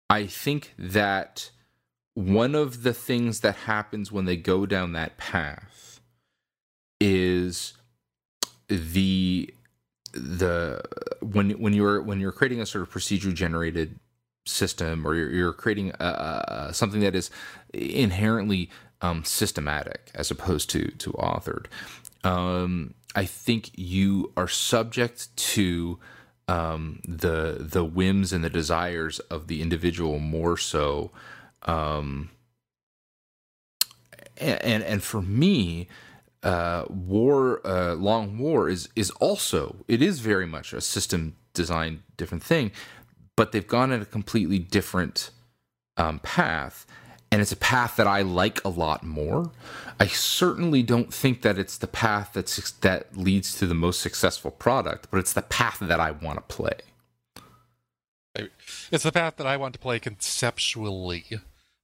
I think that one of the things that happens when they go down that path is the the when when you're when you're creating a sort of procedure generated system or you're, you're creating a, a, something that is inherently um, systematic as opposed to to authored. Um, i think you are subject to um, the the whims and the desires of the individual more so um and and, and for me uh war uh long war is is also it is very much a system design different thing but they've gone in a completely different um path and it's a path that I like a lot more. I certainly don't think that it's the path that's that leads to the most successful product, but it's the path that I want to play. It's the path that I want to play conceptually,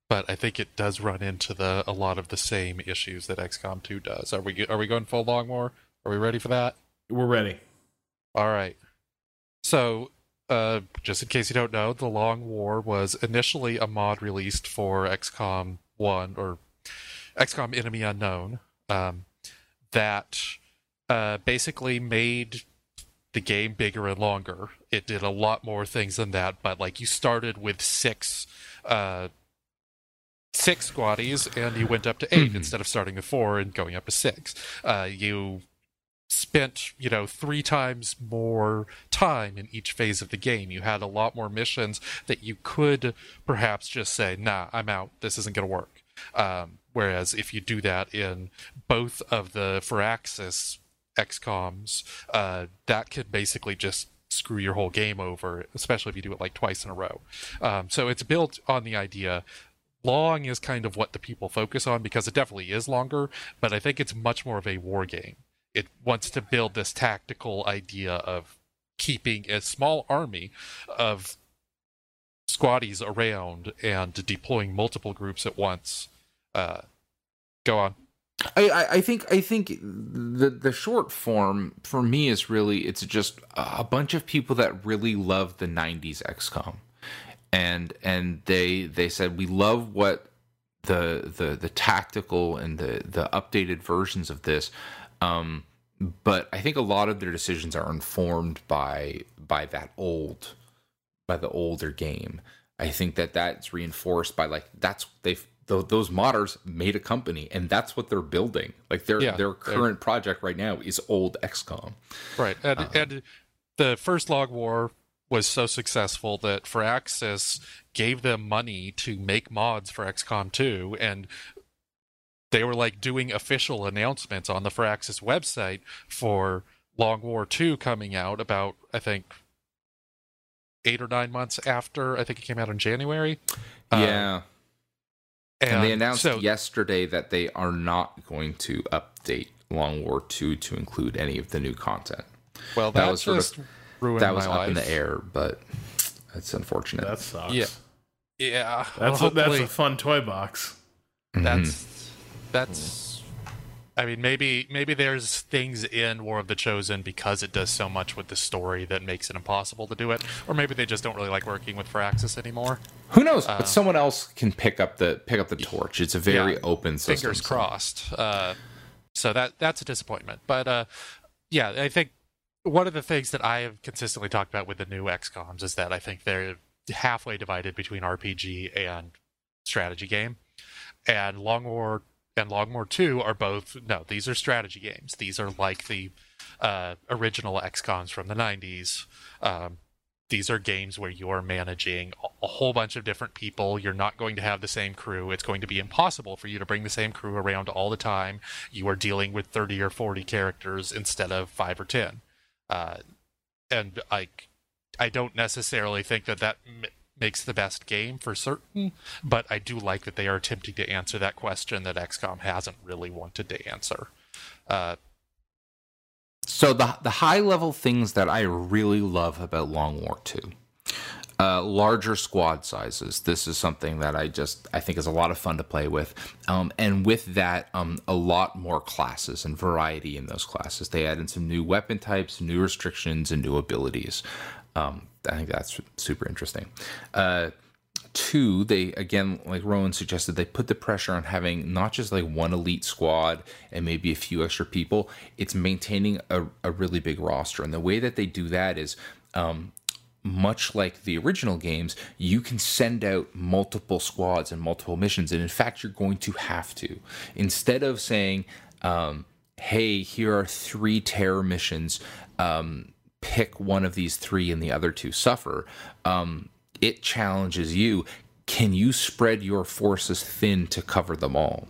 but I think it does run into the a lot of the same issues that XCOM 2 does. Are we are we going full long war? Are we ready for that? we're ready. All right. So, uh, just in case you don't know, the Long War was initially a mod released for XCOM 1 or XCOM Enemy Unknown um, that uh, basically made the game bigger and longer. It did a lot more things than that, but like you started with six uh six squaddies and you went up to 8 Mhm. instead of starting with four and going up to six. Uh you spent, you know, three times more time in each phase of the game. You had a lot more missions that you could perhaps just say, nah, I'm out. This isn't going to work. Um, whereas if you do that in both of the Firaxis XComs, uh, that could basically just screw your whole game over, especially if you do it like twice in a row. Um, so it's built on the idea. Long is kind of what the people focus on because it definitely is longer, but I think it's much more of a war game. It wants to build this tactical idea of keeping a small army of squaddies around and deploying multiple groups at once. Uh, go on. I, I, I think I think the the short form for me is really it's just a bunch of people that really love the '90s XCOM, and and they they said we love what the the the tactical and the the updated versions of this, um, but I think a lot of their decisions are informed by by that old by the older game. I think that that's reinforced by like that's they've th- those modders made a company and that's what they're building. Like their Yeah, their current project right now is old XCOM. Right, and Uh-huh. and the first long war was so successful that Firaxis gave them money to make mods for XCOM 2, and they were like doing official announcements on the Firaxis website for Long War 2 coming out about I think eight or nine months after I think it came out in January. Uh, yeah. And, they announced so, yesterday that they are not going to update Long War 2 to include any of the new content. well, that that, was sort of- just ruined that was my up life. in the air, but it's unfortunate. That sucks. Yeah. Yeah, That's well, a, that's a fun toy box. That's that's I mean maybe maybe there's things in War of the Chosen because it does so much with the story that makes it impossible to do it or maybe they just don't really like working with Firaxis anymore. who knows? uh, but someone else can pick up the pick up the torch. It's a very Yeah. open system. Fingers crossed. Uh, so that that's a disappointment. But uh, yeah, I think one of the things that I have consistently talked about with the new XComs is that I think they're halfway divided between RPG and strategy game. And Long War and Long War 2 are both no, these are strategy games. These are like the uh, original XComs from the 90s. Um, these are games where you are managing a- whole bunch of different people. You're not going to have the same crew. It's going to be impossible for you to bring the same crew around all the time. You are dealing with 30 or 40 characters instead of 5 or 10. Uh, and I, I don't necessarily think that that makes the best game for certain, but I do like that they are attempting to answer that question that XCOM hasn't really wanted to answer. Uh, So the the high level things that I really love about Long War Two, uh, larger squad sizes. This is something that I just I think is a lot of fun to play with, um, and with that, um, a lot more classes and variety in those classes. They add in some new weapon types, new restrictions, and new abilities. Um, I think that's super interesting. Uh, two they again like rowan suggested they put the pressure on having not just like one elite squad and maybe a few extra people. It's maintaining a, a really big roster. And the way that they do that is um, much like the original games you can send out multiple squads and multiple missions. And in fact you're going to have to. Instead of saying um, hey here are three terror missions um, pick one of these three and the other two suffer um, it challenges you. Can you spread your forces thin to cover them all?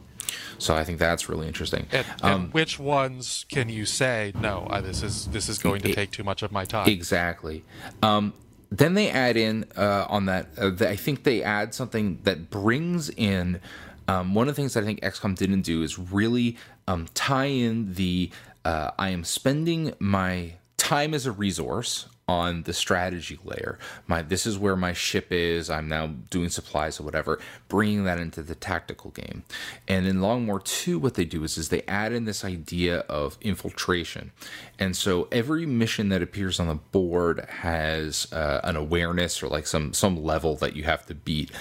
So I think that's really interesting. and, and which ones can you say no? I, this is this is going to take too much of my time. Exactly. Um, then they add in uh, on that. Uh, the, I think they add something that brings in. Um, one of the things that I think XCOM didn't do is really um, tie in the. Uh, I am spending my time is a resource on the strategy layer. My this is where my ship is. I'm now doing supplies or whatever. Bringing that into the tactical game, and in Long War Two, what they do is is they add in this idea of infiltration, and so every mission that appears on the board has uh, an awareness or like some some level that you have to beat,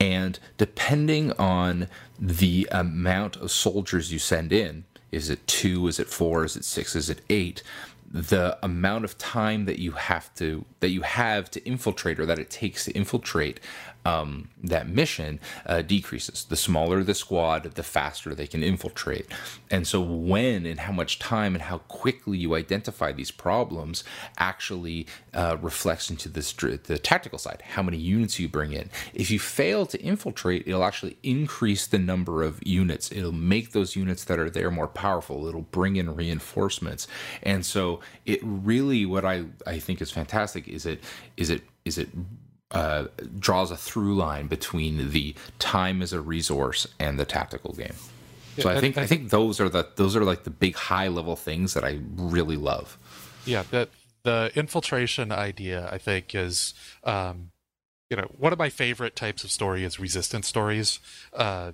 and depending on the amount of soldiers you send in, is it two? Is it four? Is it six? Is it eight? The amount of time that you have to that you have to infiltrate or that it takes to infiltrate um, that mission uh, decreases. The smaller the squad, the faster they can infiltrate. And so, when and how much time and how quickly you identify these problems actually uh, reflects into this, the tactical side. How many units you bring in. If you fail to infiltrate, it'll actually increase the number of units. It'll make those units that are there more powerful. It'll bring in reinforcements. And so, it really, what I I think is fantastic is it is it is it uh, draws a through line between the time as a resource and the tactical game. So I think I, think those are the those are like the big high level things that I really love. Yeah, that the infiltration idea I think is um, you know one of my favorite types of story is resistance stories. Uh,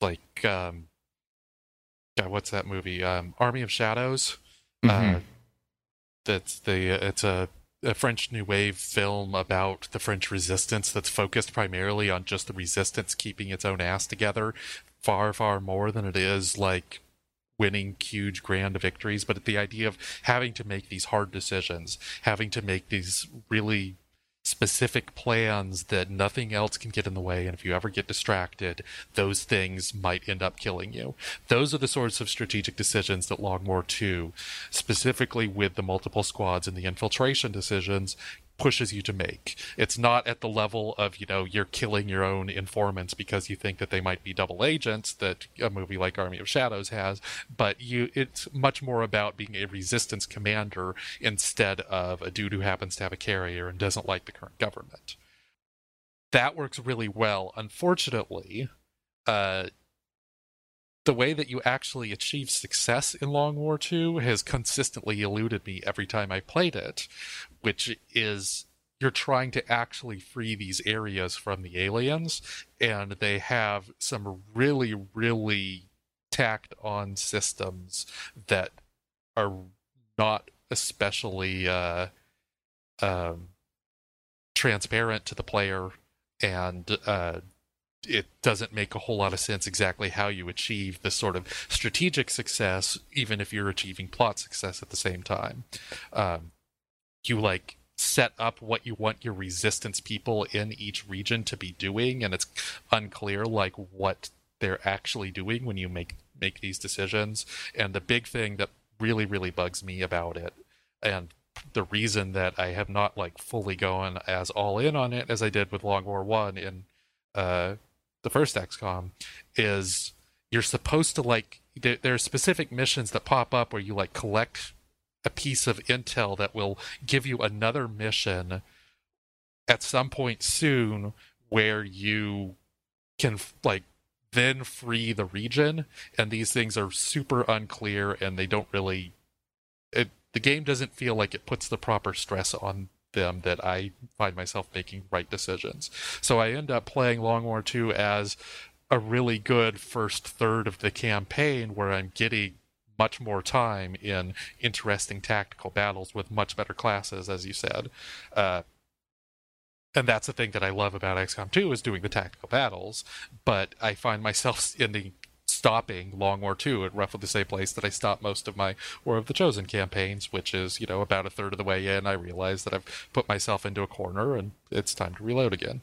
like um, God, what's that movie? Um, Army of Shadows. Mm-hmm. Uh, that's the it's a a French New Wave film about the French resistance that's focused primarily on just the resistance keeping its own ass together, far, far more than it is like winning huge grand victories. But the idea of having to make these hard decisions, having to make these really specific plans that nothing else can get in the way. And if you ever get distracted, those things might end up killing you. Those are the sorts of strategic decisions that Long War 2, specifically with the multiple squads and the infiltration decisions, pushes you to make. It's not at the level of, you know, you're killing your own informants because you think that they might be double agents that a movie like Army of Shadows has, but you it's much more about being a resistance commander instead of a dude who happens to have a carrier and doesn't like the current government. That works really well. Unfortunately, uh, the way that you actually achieve success in Long War II has consistently eluded me every time I played it, which is you're trying to actually free these areas from the aliens, and they have some really, really tacked on systems that are not especially uh, um, transparent to the player and uh, it doesn't make a whole lot of sense exactly how you achieve this sort of strategic success, even if you're achieving plot success at the same time. Um, you like set up what you want your resistance people in each region to be doing, and it's unclear like what they're actually doing when you make make these decisions. And the big thing that really really bugs me about it, and the reason that I have not like fully gone as all in on it as I did with Long War One in uh, the first XCOM, is you're supposed to like there, there are specific missions that pop up where you like collect a piece of intel that will give you another mission at some point soon where you can like then free the region and these things are super unclear and they don't really it, the game doesn't feel like it puts the proper stress on them that I find myself making right decisions. So I end up playing Long War 2 as a really good first third of the campaign where I'm getting much more time in interesting tactical battles with much better classes, as you said. Uh, and that's the thing that I love about XCOM 2 is doing the tactical battles. But I find myself in the stopping Long War 2 at roughly the same place that I stopped most of my War of the Chosen campaigns, which is, you know, about a third of the way in. I realize that I've put myself into a corner and it's time to reload again.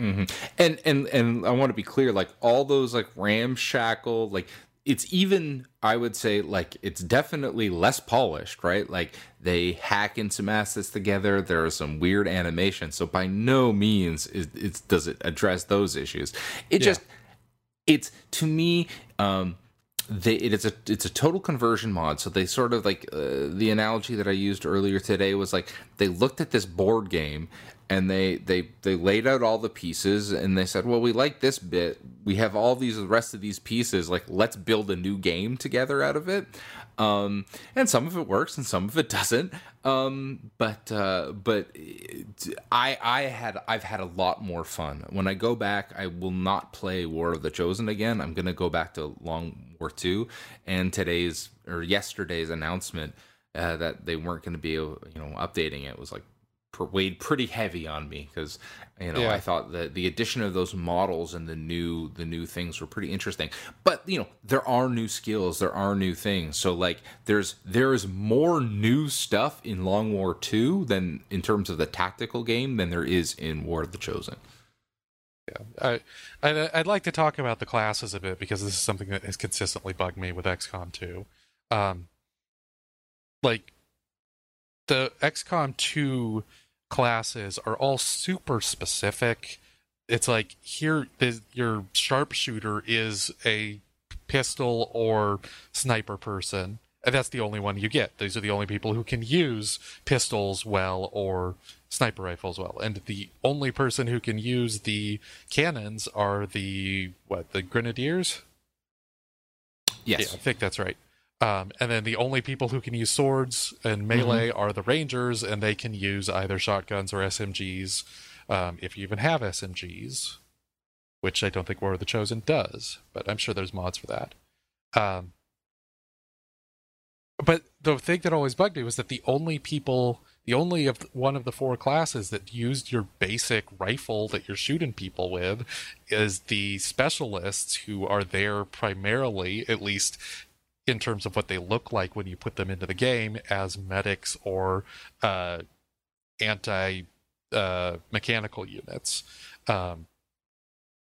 Mm-hmm. And and and I want to be clear, like all those like ramshackle, like it's even I would say like it's definitely less polished, right? Like they hack in some assets together. There are some weird animations, so by no means is, it does it address those issues. It yeah. just it's to me um they it is a it's a total conversion mod so they sort of like uh, the analogy that i used earlier today was like they looked at this board game and they they they laid out all the pieces and they said well we like this bit we have all these the rest of these pieces like let's build a new game together out of it um, and some of it works and some of it doesn't. Um, but uh, but I I had I've had a lot more fun. When I go back, I will not play War of the Chosen again. I'm gonna go back to Long War Two, and today's or yesterday's announcement uh, that they weren't going to be you know updating it was like weighed pretty heavy on me because you know Yeah. I thought that the addition of those models and the new the new things were pretty interesting. But you know there are new skills, there are new things. So like there's there is more new stuff in Long War Two than in terms of the tactical game than there is in War of the Chosen. I, I'd, I'd like to talk about the classes a bit because this is something that has consistently bugged me with XCOM 2. Um, like the XCOM 2 classes are all super specific. It's like here, the, your sharpshooter is a pistol or sniper person. And that's the only one you get. These are the only people who can use pistols well or sniper rifles well. And the only person who can use the cannons are the what, the grenadiers? Yes. Yeah, I think that's right. Um, and then the only people who can use swords and melee are the rangers, and they can use either shotguns or SMGs, um, if you even have SMGs, which I don't think War of the Chosen does, but I'm sure there's mods for that. Um, but the thing that always bugged me was that the only people, the only of one of the four classes that used your basic rifle that you're shooting people with, is the specialists who are there primarily, at least in terms of what they look like when you put them into the game, as medics or uh, anti uh, mechanical units. Um,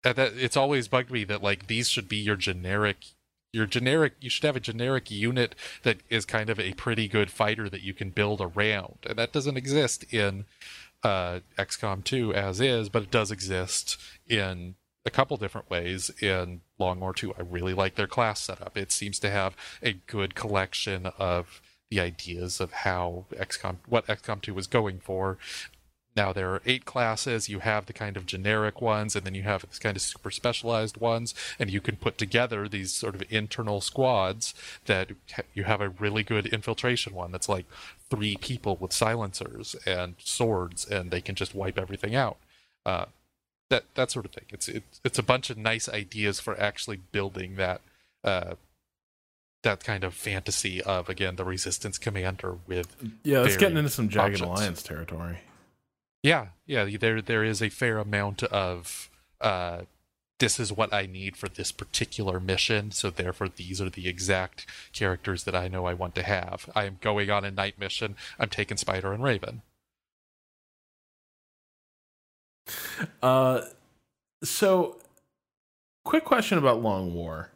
that it's always bugged me that like these should be your generic your generic you should have a generic unit that is kind of a pretty good fighter that you can build around and that doesn't exist in uh xcom 2 as is but it does exist in a couple different ways in long war 2 i really like their class setup it seems to have a good collection of the ideas of how xcom what xcom 2 was going for now there are eight classes. You have the kind of generic ones, and then you have this kind of super specialized ones, and you can put together these sort of internal squads that you have a really good infiltration one that's like three people with silencers and swords, and they can just wipe everything out. Uh, that that sort of thing. It's it's it's a bunch of nice ideas for actually building that. Uh, that kind of fantasy of again the resistance commander with Yeah, it's getting into some Jagged options. Alliance territory. Yeah, yeah. There, there is a fair amount of uh, this is what I need for this particular mission. So therefore, these are the exact characters that I know I want to have. I am going on a night mission. I'm taking Spider and Raven. Uh, so, quick question about Long War.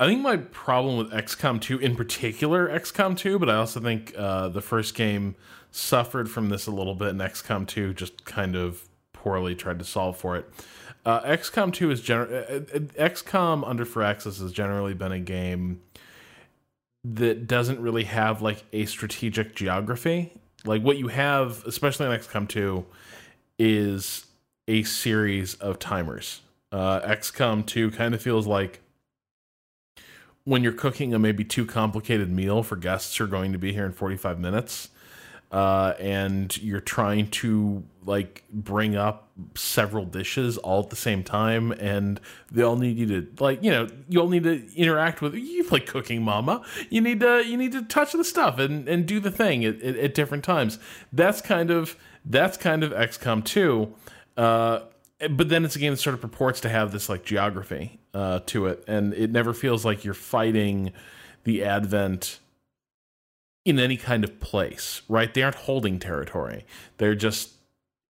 I think my problem with XCOM 2, in particular XCOM 2, but I also think uh, the first game suffered from this a little bit, and XCOM 2 just kind of poorly tried to solve for it. Uh, XCOM 2 is gener- uh, uh, XCOM Under Firaxis has generally been a game that doesn't really have like a strategic geography. Like what you have, especially in XCOM 2, is a series of timers. Uh, XCOM 2 kind of feels like when you're cooking a maybe too complicated meal for guests who are going to be here in 45 minutes, uh, and you're trying to like bring up several dishes all at the same time, and they all need you to like you know you all need to interact with you play Cooking Mama. You need to you need to touch the stuff and and do the thing at, at, at different times. That's kind of that's kind of XCOM 2. Uh, but then it's a game that sort of purports to have this like geography uh, to it, and it never feels like you're fighting the Advent in any kind of place, right? They aren't holding territory; they're just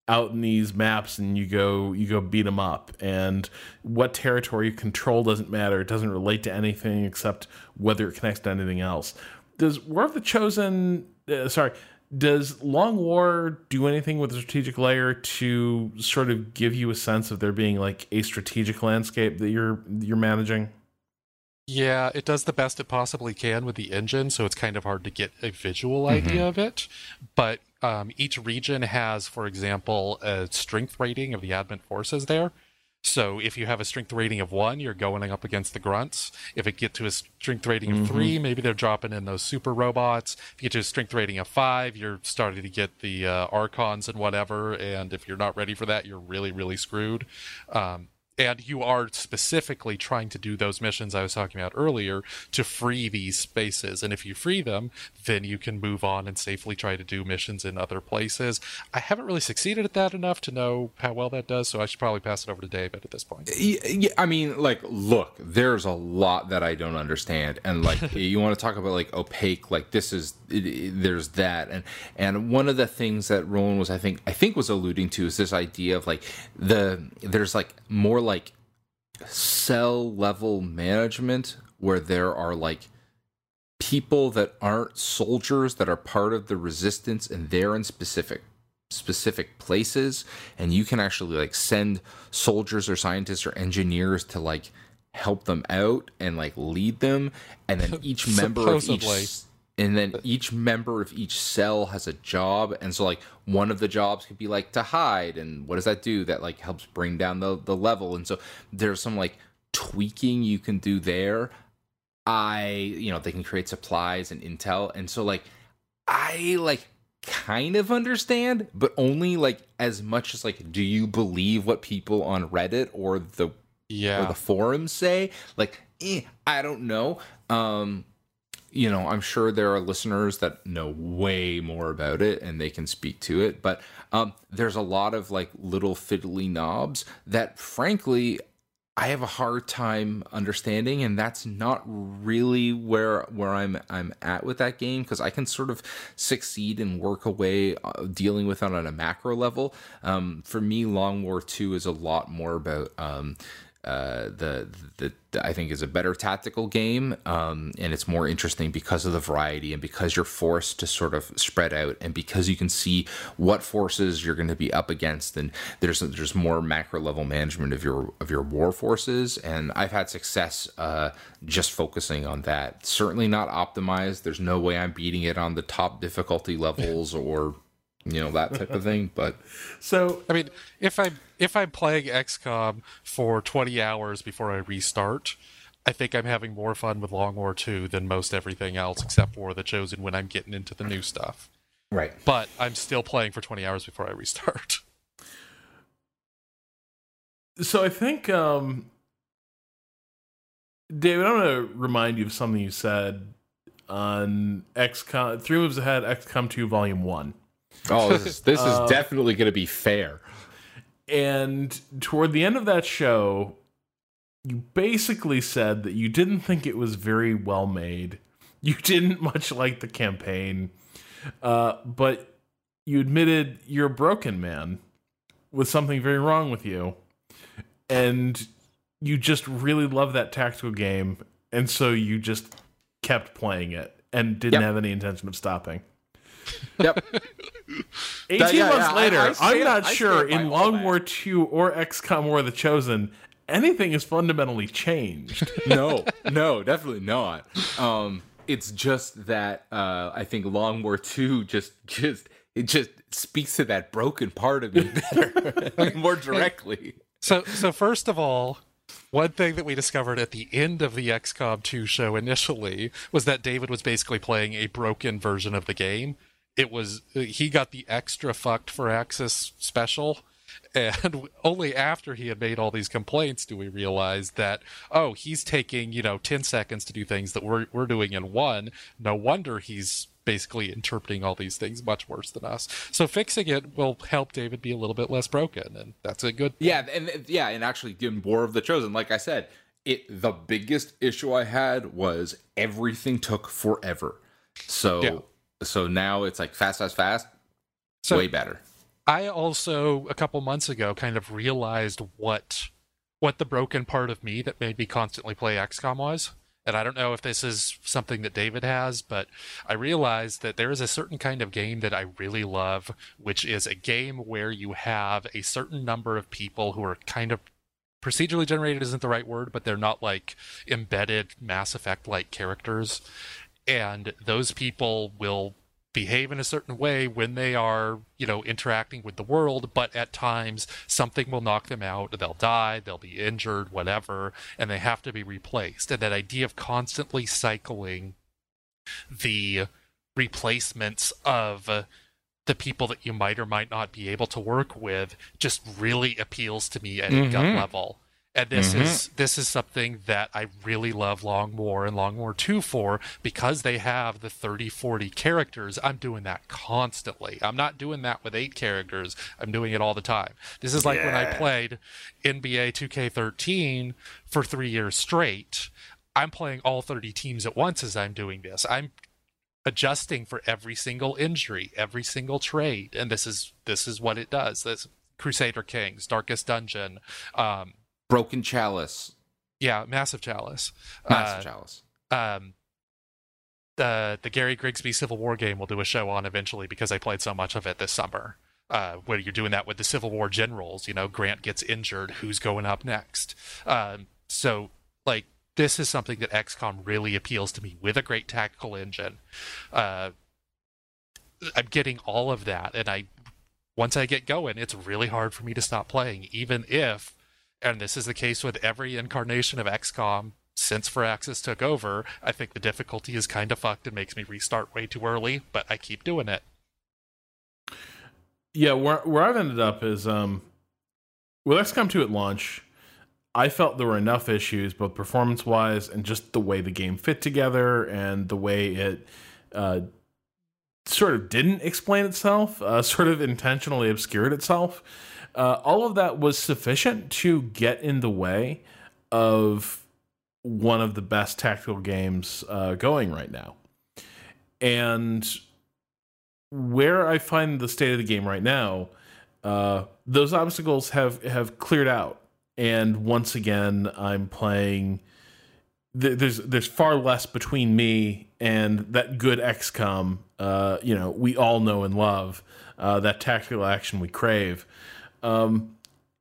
out in these maps, and you go you go beat them up. And what territory you control doesn't matter; it doesn't relate to anything except whether it connects to anything else. Does War of the Chosen? Uh, sorry, does Long War do anything with the strategic layer to sort of give you a sense of there being like a strategic landscape that you're you're managing? Yeah, it does the best it possibly can with the engine, so it's kind of hard to get a visual idea of it. But um, each region has, for example, a strength rating of the advent forces there. So if you have a strength rating of one, you're going up against the grunts. If it get to a strength rating of three, maybe they're dropping in those super robots. If you get to a strength rating of five, you're starting to get the uh, archons and whatever. And if you're not ready for that, you're really, really screwed. Um, and you are specifically trying to do those missions I was talking about earlier to free these spaces. And if you free them, then you can move on and safely try to do missions in other places. I haven't really succeeded at that enough to know how well that does, so I should probably pass it over to David at this point. Yeah, I mean, like, look, there's a lot that I don't understand, and like, you want to talk about like opaque, like this is it, it, there's that, and and one of the things that Rowan was, I think, I think was alluding to is this idea of like the there's like more like cell level management where there are like people that aren't soldiers that are part of the resistance and they're in specific specific places. And you can actually like send soldiers or scientists or engineers to like help them out and like lead them. And then each member of each and then each member of each cell has a job and so like one of the jobs could be like to hide and what does that do? That like helps bring down the the level and so there's some like tweaking you can do there. I you know they can create supplies and intel and so like i like kind of understand but only like as much as like do you believe what people on reddit or the yeah. or the forums say? Like eh, i don't know. Um you know i'm sure there are listeners that know way more about it and they can speak to it but um there's a lot of like little fiddly knobs that frankly I have a hard time understanding, and that's not really where where I'm I'm at with that game because I can sort of succeed and work away uh, dealing with it on a macro level. Um, for me, Long War Two is a lot more about um, uh, the, the, the I think is a better tactical game, um, and it's more interesting because of the variety and because you're forced to sort of spread out, and because you can see what forces you're going to be up against, and there's there's more macro level management of your of your war forces, and I've had success uh, just focusing on that. Certainly not optimized. There's no way I'm beating it on the top difficulty levels or you know that type of thing but so i mean if i'm if i'm playing xcom for 20 hours before i restart i think i'm having more fun with long war 2 than most everything else except for the chosen when i'm getting into the new stuff. Right. But i'm still playing for 20 hours before i restart. So i think um david i'm going to remind you of something you said on xcom three moves ahead xcom 2 volume 1 Oh, this is this is uh, definitely going to be fair. And toward the end of that show, you basically said that you didn't think it was very well made. You didn't much like the campaign, uh, but you admitted you're a broken man with something very wrong with you, and you just really love that tactical game, and so you just kept playing it and didn't yep. have any intention of stopping. Yep. 18 that, yeah, months yeah, later, I, am not I sure in Long War 2 or XCOM War of the Chosen anything has fundamentally changed. no, no, definitely not. Um, it's just that uh, I think Long War 2 just just it just speaks to that broken part of me better, more directly. So so first of all, one thing that we discovered at the end of the XCOM 2 show initially was that David was basically playing a broken version of the game it was uh, he got the extra fucked Firaxis special. And only after he had made all these complaints do we realize that oh he's taking you know 10 seconds to do things that we're, we're doing in one. No wonder he's basically interpreting all these things much worse than us. So fixing it will help david be a little bit less broken and that's a good yeah and yeah and actually getting more of the chosen. Like i said it the biggest issue i had was everything took forever. So so now it's like fast, fast, fast. So way better. I also a couple months ago kind of realized what what the broken part of me that made me constantly play XCOM was. And I don't know if this is something that David has, but I realized that there is a certain kind of game that I really love, which is a game where you have a certain number of people who are kind of procedurally generated isn't the right word, but they're not like embedded Mass Effect like characters and those people will behave in a certain way when they are, you know, interacting with the world, but at times something will knock them out, they'll die, they'll be injured, whatever, and they have to be replaced. And that idea of constantly cycling the replacements of the people that you might or might not be able to work with just really appeals to me at mm-hmm. a gut level And this mm-hmm. is this is something that I really love Long War and Long War 2 for because they have the 30 40 characters. I'm doing that constantly. I'm not doing that with 8 characters. I'm doing it all the time. This is like yeah. when I played NBA 2K13 for 3 years straight. I'm playing all 30 teams at once as I'm doing this. I'm adjusting for every single injury, every single trade, and this is this is what it does. This Crusader Kings, Darkest Dungeon, um, Broken Chalice. Yeah, Massive Chalice. Massive uh, Chalice. Um, the the Gary Grigsby Civil War game we'll do a show on eventually because I played so much of it this summer. Uh, where you're doing that with the Civil War generals, you know, Grant gets injured, who's going up next? Um, so, like, this is something that XCOM really appeals to me with a great tactical engine. Uh, I'm getting all of that, and I once I get going, it's really hard for me to stop playing, even if and this is the case with every incarnation of XCOM since Firaxis took over. I think the difficulty is kind of fucked and makes me restart way too early, but I keep doing it. Yeah, where where I've ended up is um with XCOM 2 at launch, I felt there were enough issues, both performance wise and just the way the game fit together and the way it uh, sort of didn't explain itself, uh, sort of intentionally obscured itself uh, all of that was sufficient to get in the way of one of the best tactical games uh, going right now. And where I find the state of the game right now, uh, those obstacles have have cleared out, and once again, I'm playing. Th- there's there's far less between me and that good XCOM. Uh, you know, we all know and love uh, that tactical action we crave. Um,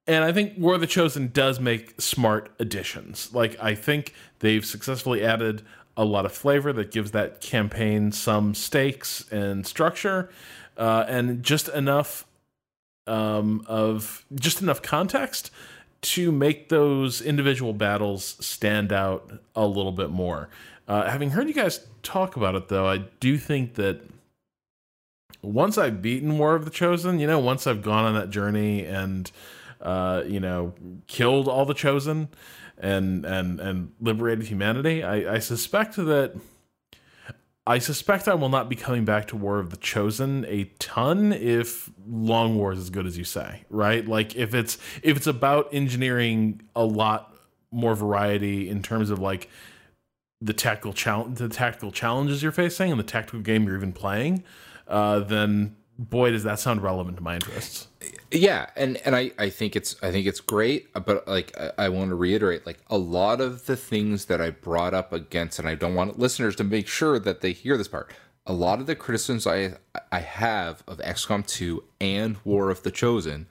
and I think War of the Chosen does make smart additions. Like I think they've successfully added a lot of flavor that gives that campaign some stakes and structure, uh, and just enough um, of just enough context to make those individual battles stand out a little bit more. Uh, having heard you guys talk about it, though, I do think that once I've beaten War of the Chosen, you know, once I've gone on that journey and uh, you know, killed all the chosen and and and liberated humanity, I, I suspect that I suspect I will not be coming back to War of the Chosen a ton if Long War is as good as you say, right? Like if it's if it's about engineering a lot more variety in terms of like the tactical challenge the tactical challenges you're facing and the tactical game you're even playing uh, then boy does that sound relevant to my interests. Yeah and and i i think it's i think it's great but like I, I, want to reiterate like a lot of the things that i brought up against and i don't want listeners to make sure that they hear this part a lot of the criticisms i i have of xcom 2 and war of the chosen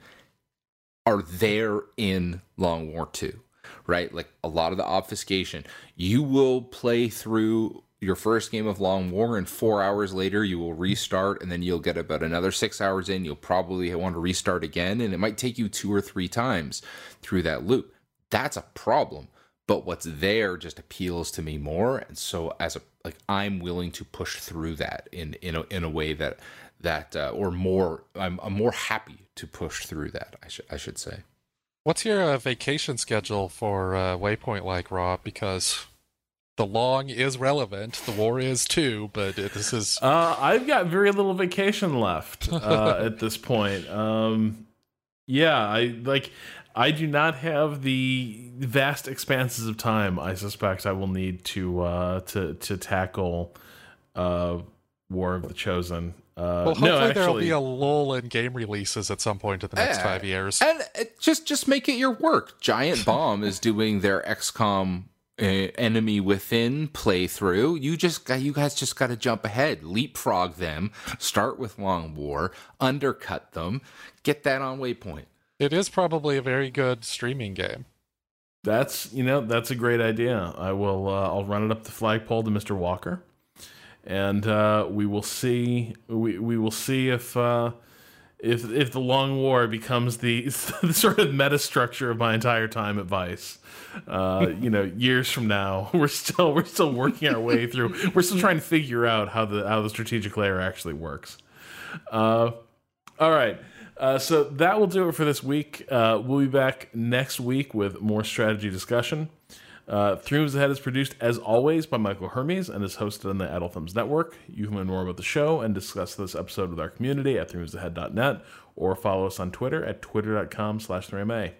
are there in long war 2 right? Like a lot of the obfuscation. You will play through your first game of Long War, and four hours later you will restart, and then you'll get about another six hours in. You'll probably want to restart again, and it might take you two or three times through that loop. That's a problem. But what's there just appeals to me more, and so as a like I'm willing to push through that in in a, in a way that that uh, or more I'm, I'm more happy to push through that. I should I should say. What's your uh, vacation schedule for uh, Waypoint like, Rob? Because the long is relevant. The war is too, but this is. Uh, I've got very little vacation left uh, at this point. Um, yeah, I like. I do not have the vast expanses of time. I suspect I will need to uh, to to tackle uh, War of the Chosen. Uh, well, hopefully no, actually, there'll be a lull in game releases at some point in the next uh, five years. And just just make it your work. Giant Bomb is doing their XCOM uh, enemy within playthrough. You just got, you guys just got to jump ahead, leapfrog them, start with Long War, undercut them, get that on Waypoint. It is probably a very good streaming game. That's you know that's a great idea. I will uh, I'll run it up the flagpole to Mr. Walker, and uh, we will see we we will see if uh, if if the long war becomes the, the sort of meta structure of my entire time at Vice, uh, you know, years from now, we're still we're still working our way through. We're still trying to figure out how the how the strategic layer actually works. Uh, all right. Uh, so that will do it for this week. Uh, we'll be back next week with more strategy discussion. Uh, Three Moves Ahead is produced, as always, by Michael Hermes and is hosted on the Idle Thumbs Network. You can learn more about the show and discuss this episode with our community at threemovesahead.net or follow us on Twitter at twitter.com slash 3MA.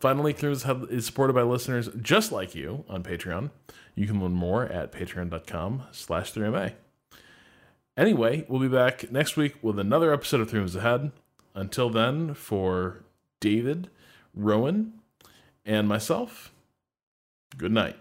Finally, Three Moves Ahead is supported by listeners just like you on Patreon. You can learn more at patreon.com slash 3MA. Anyway, we'll be back next week with another episode of Three Moves Ahead. Until then, for David, Rowan, and myself, good night.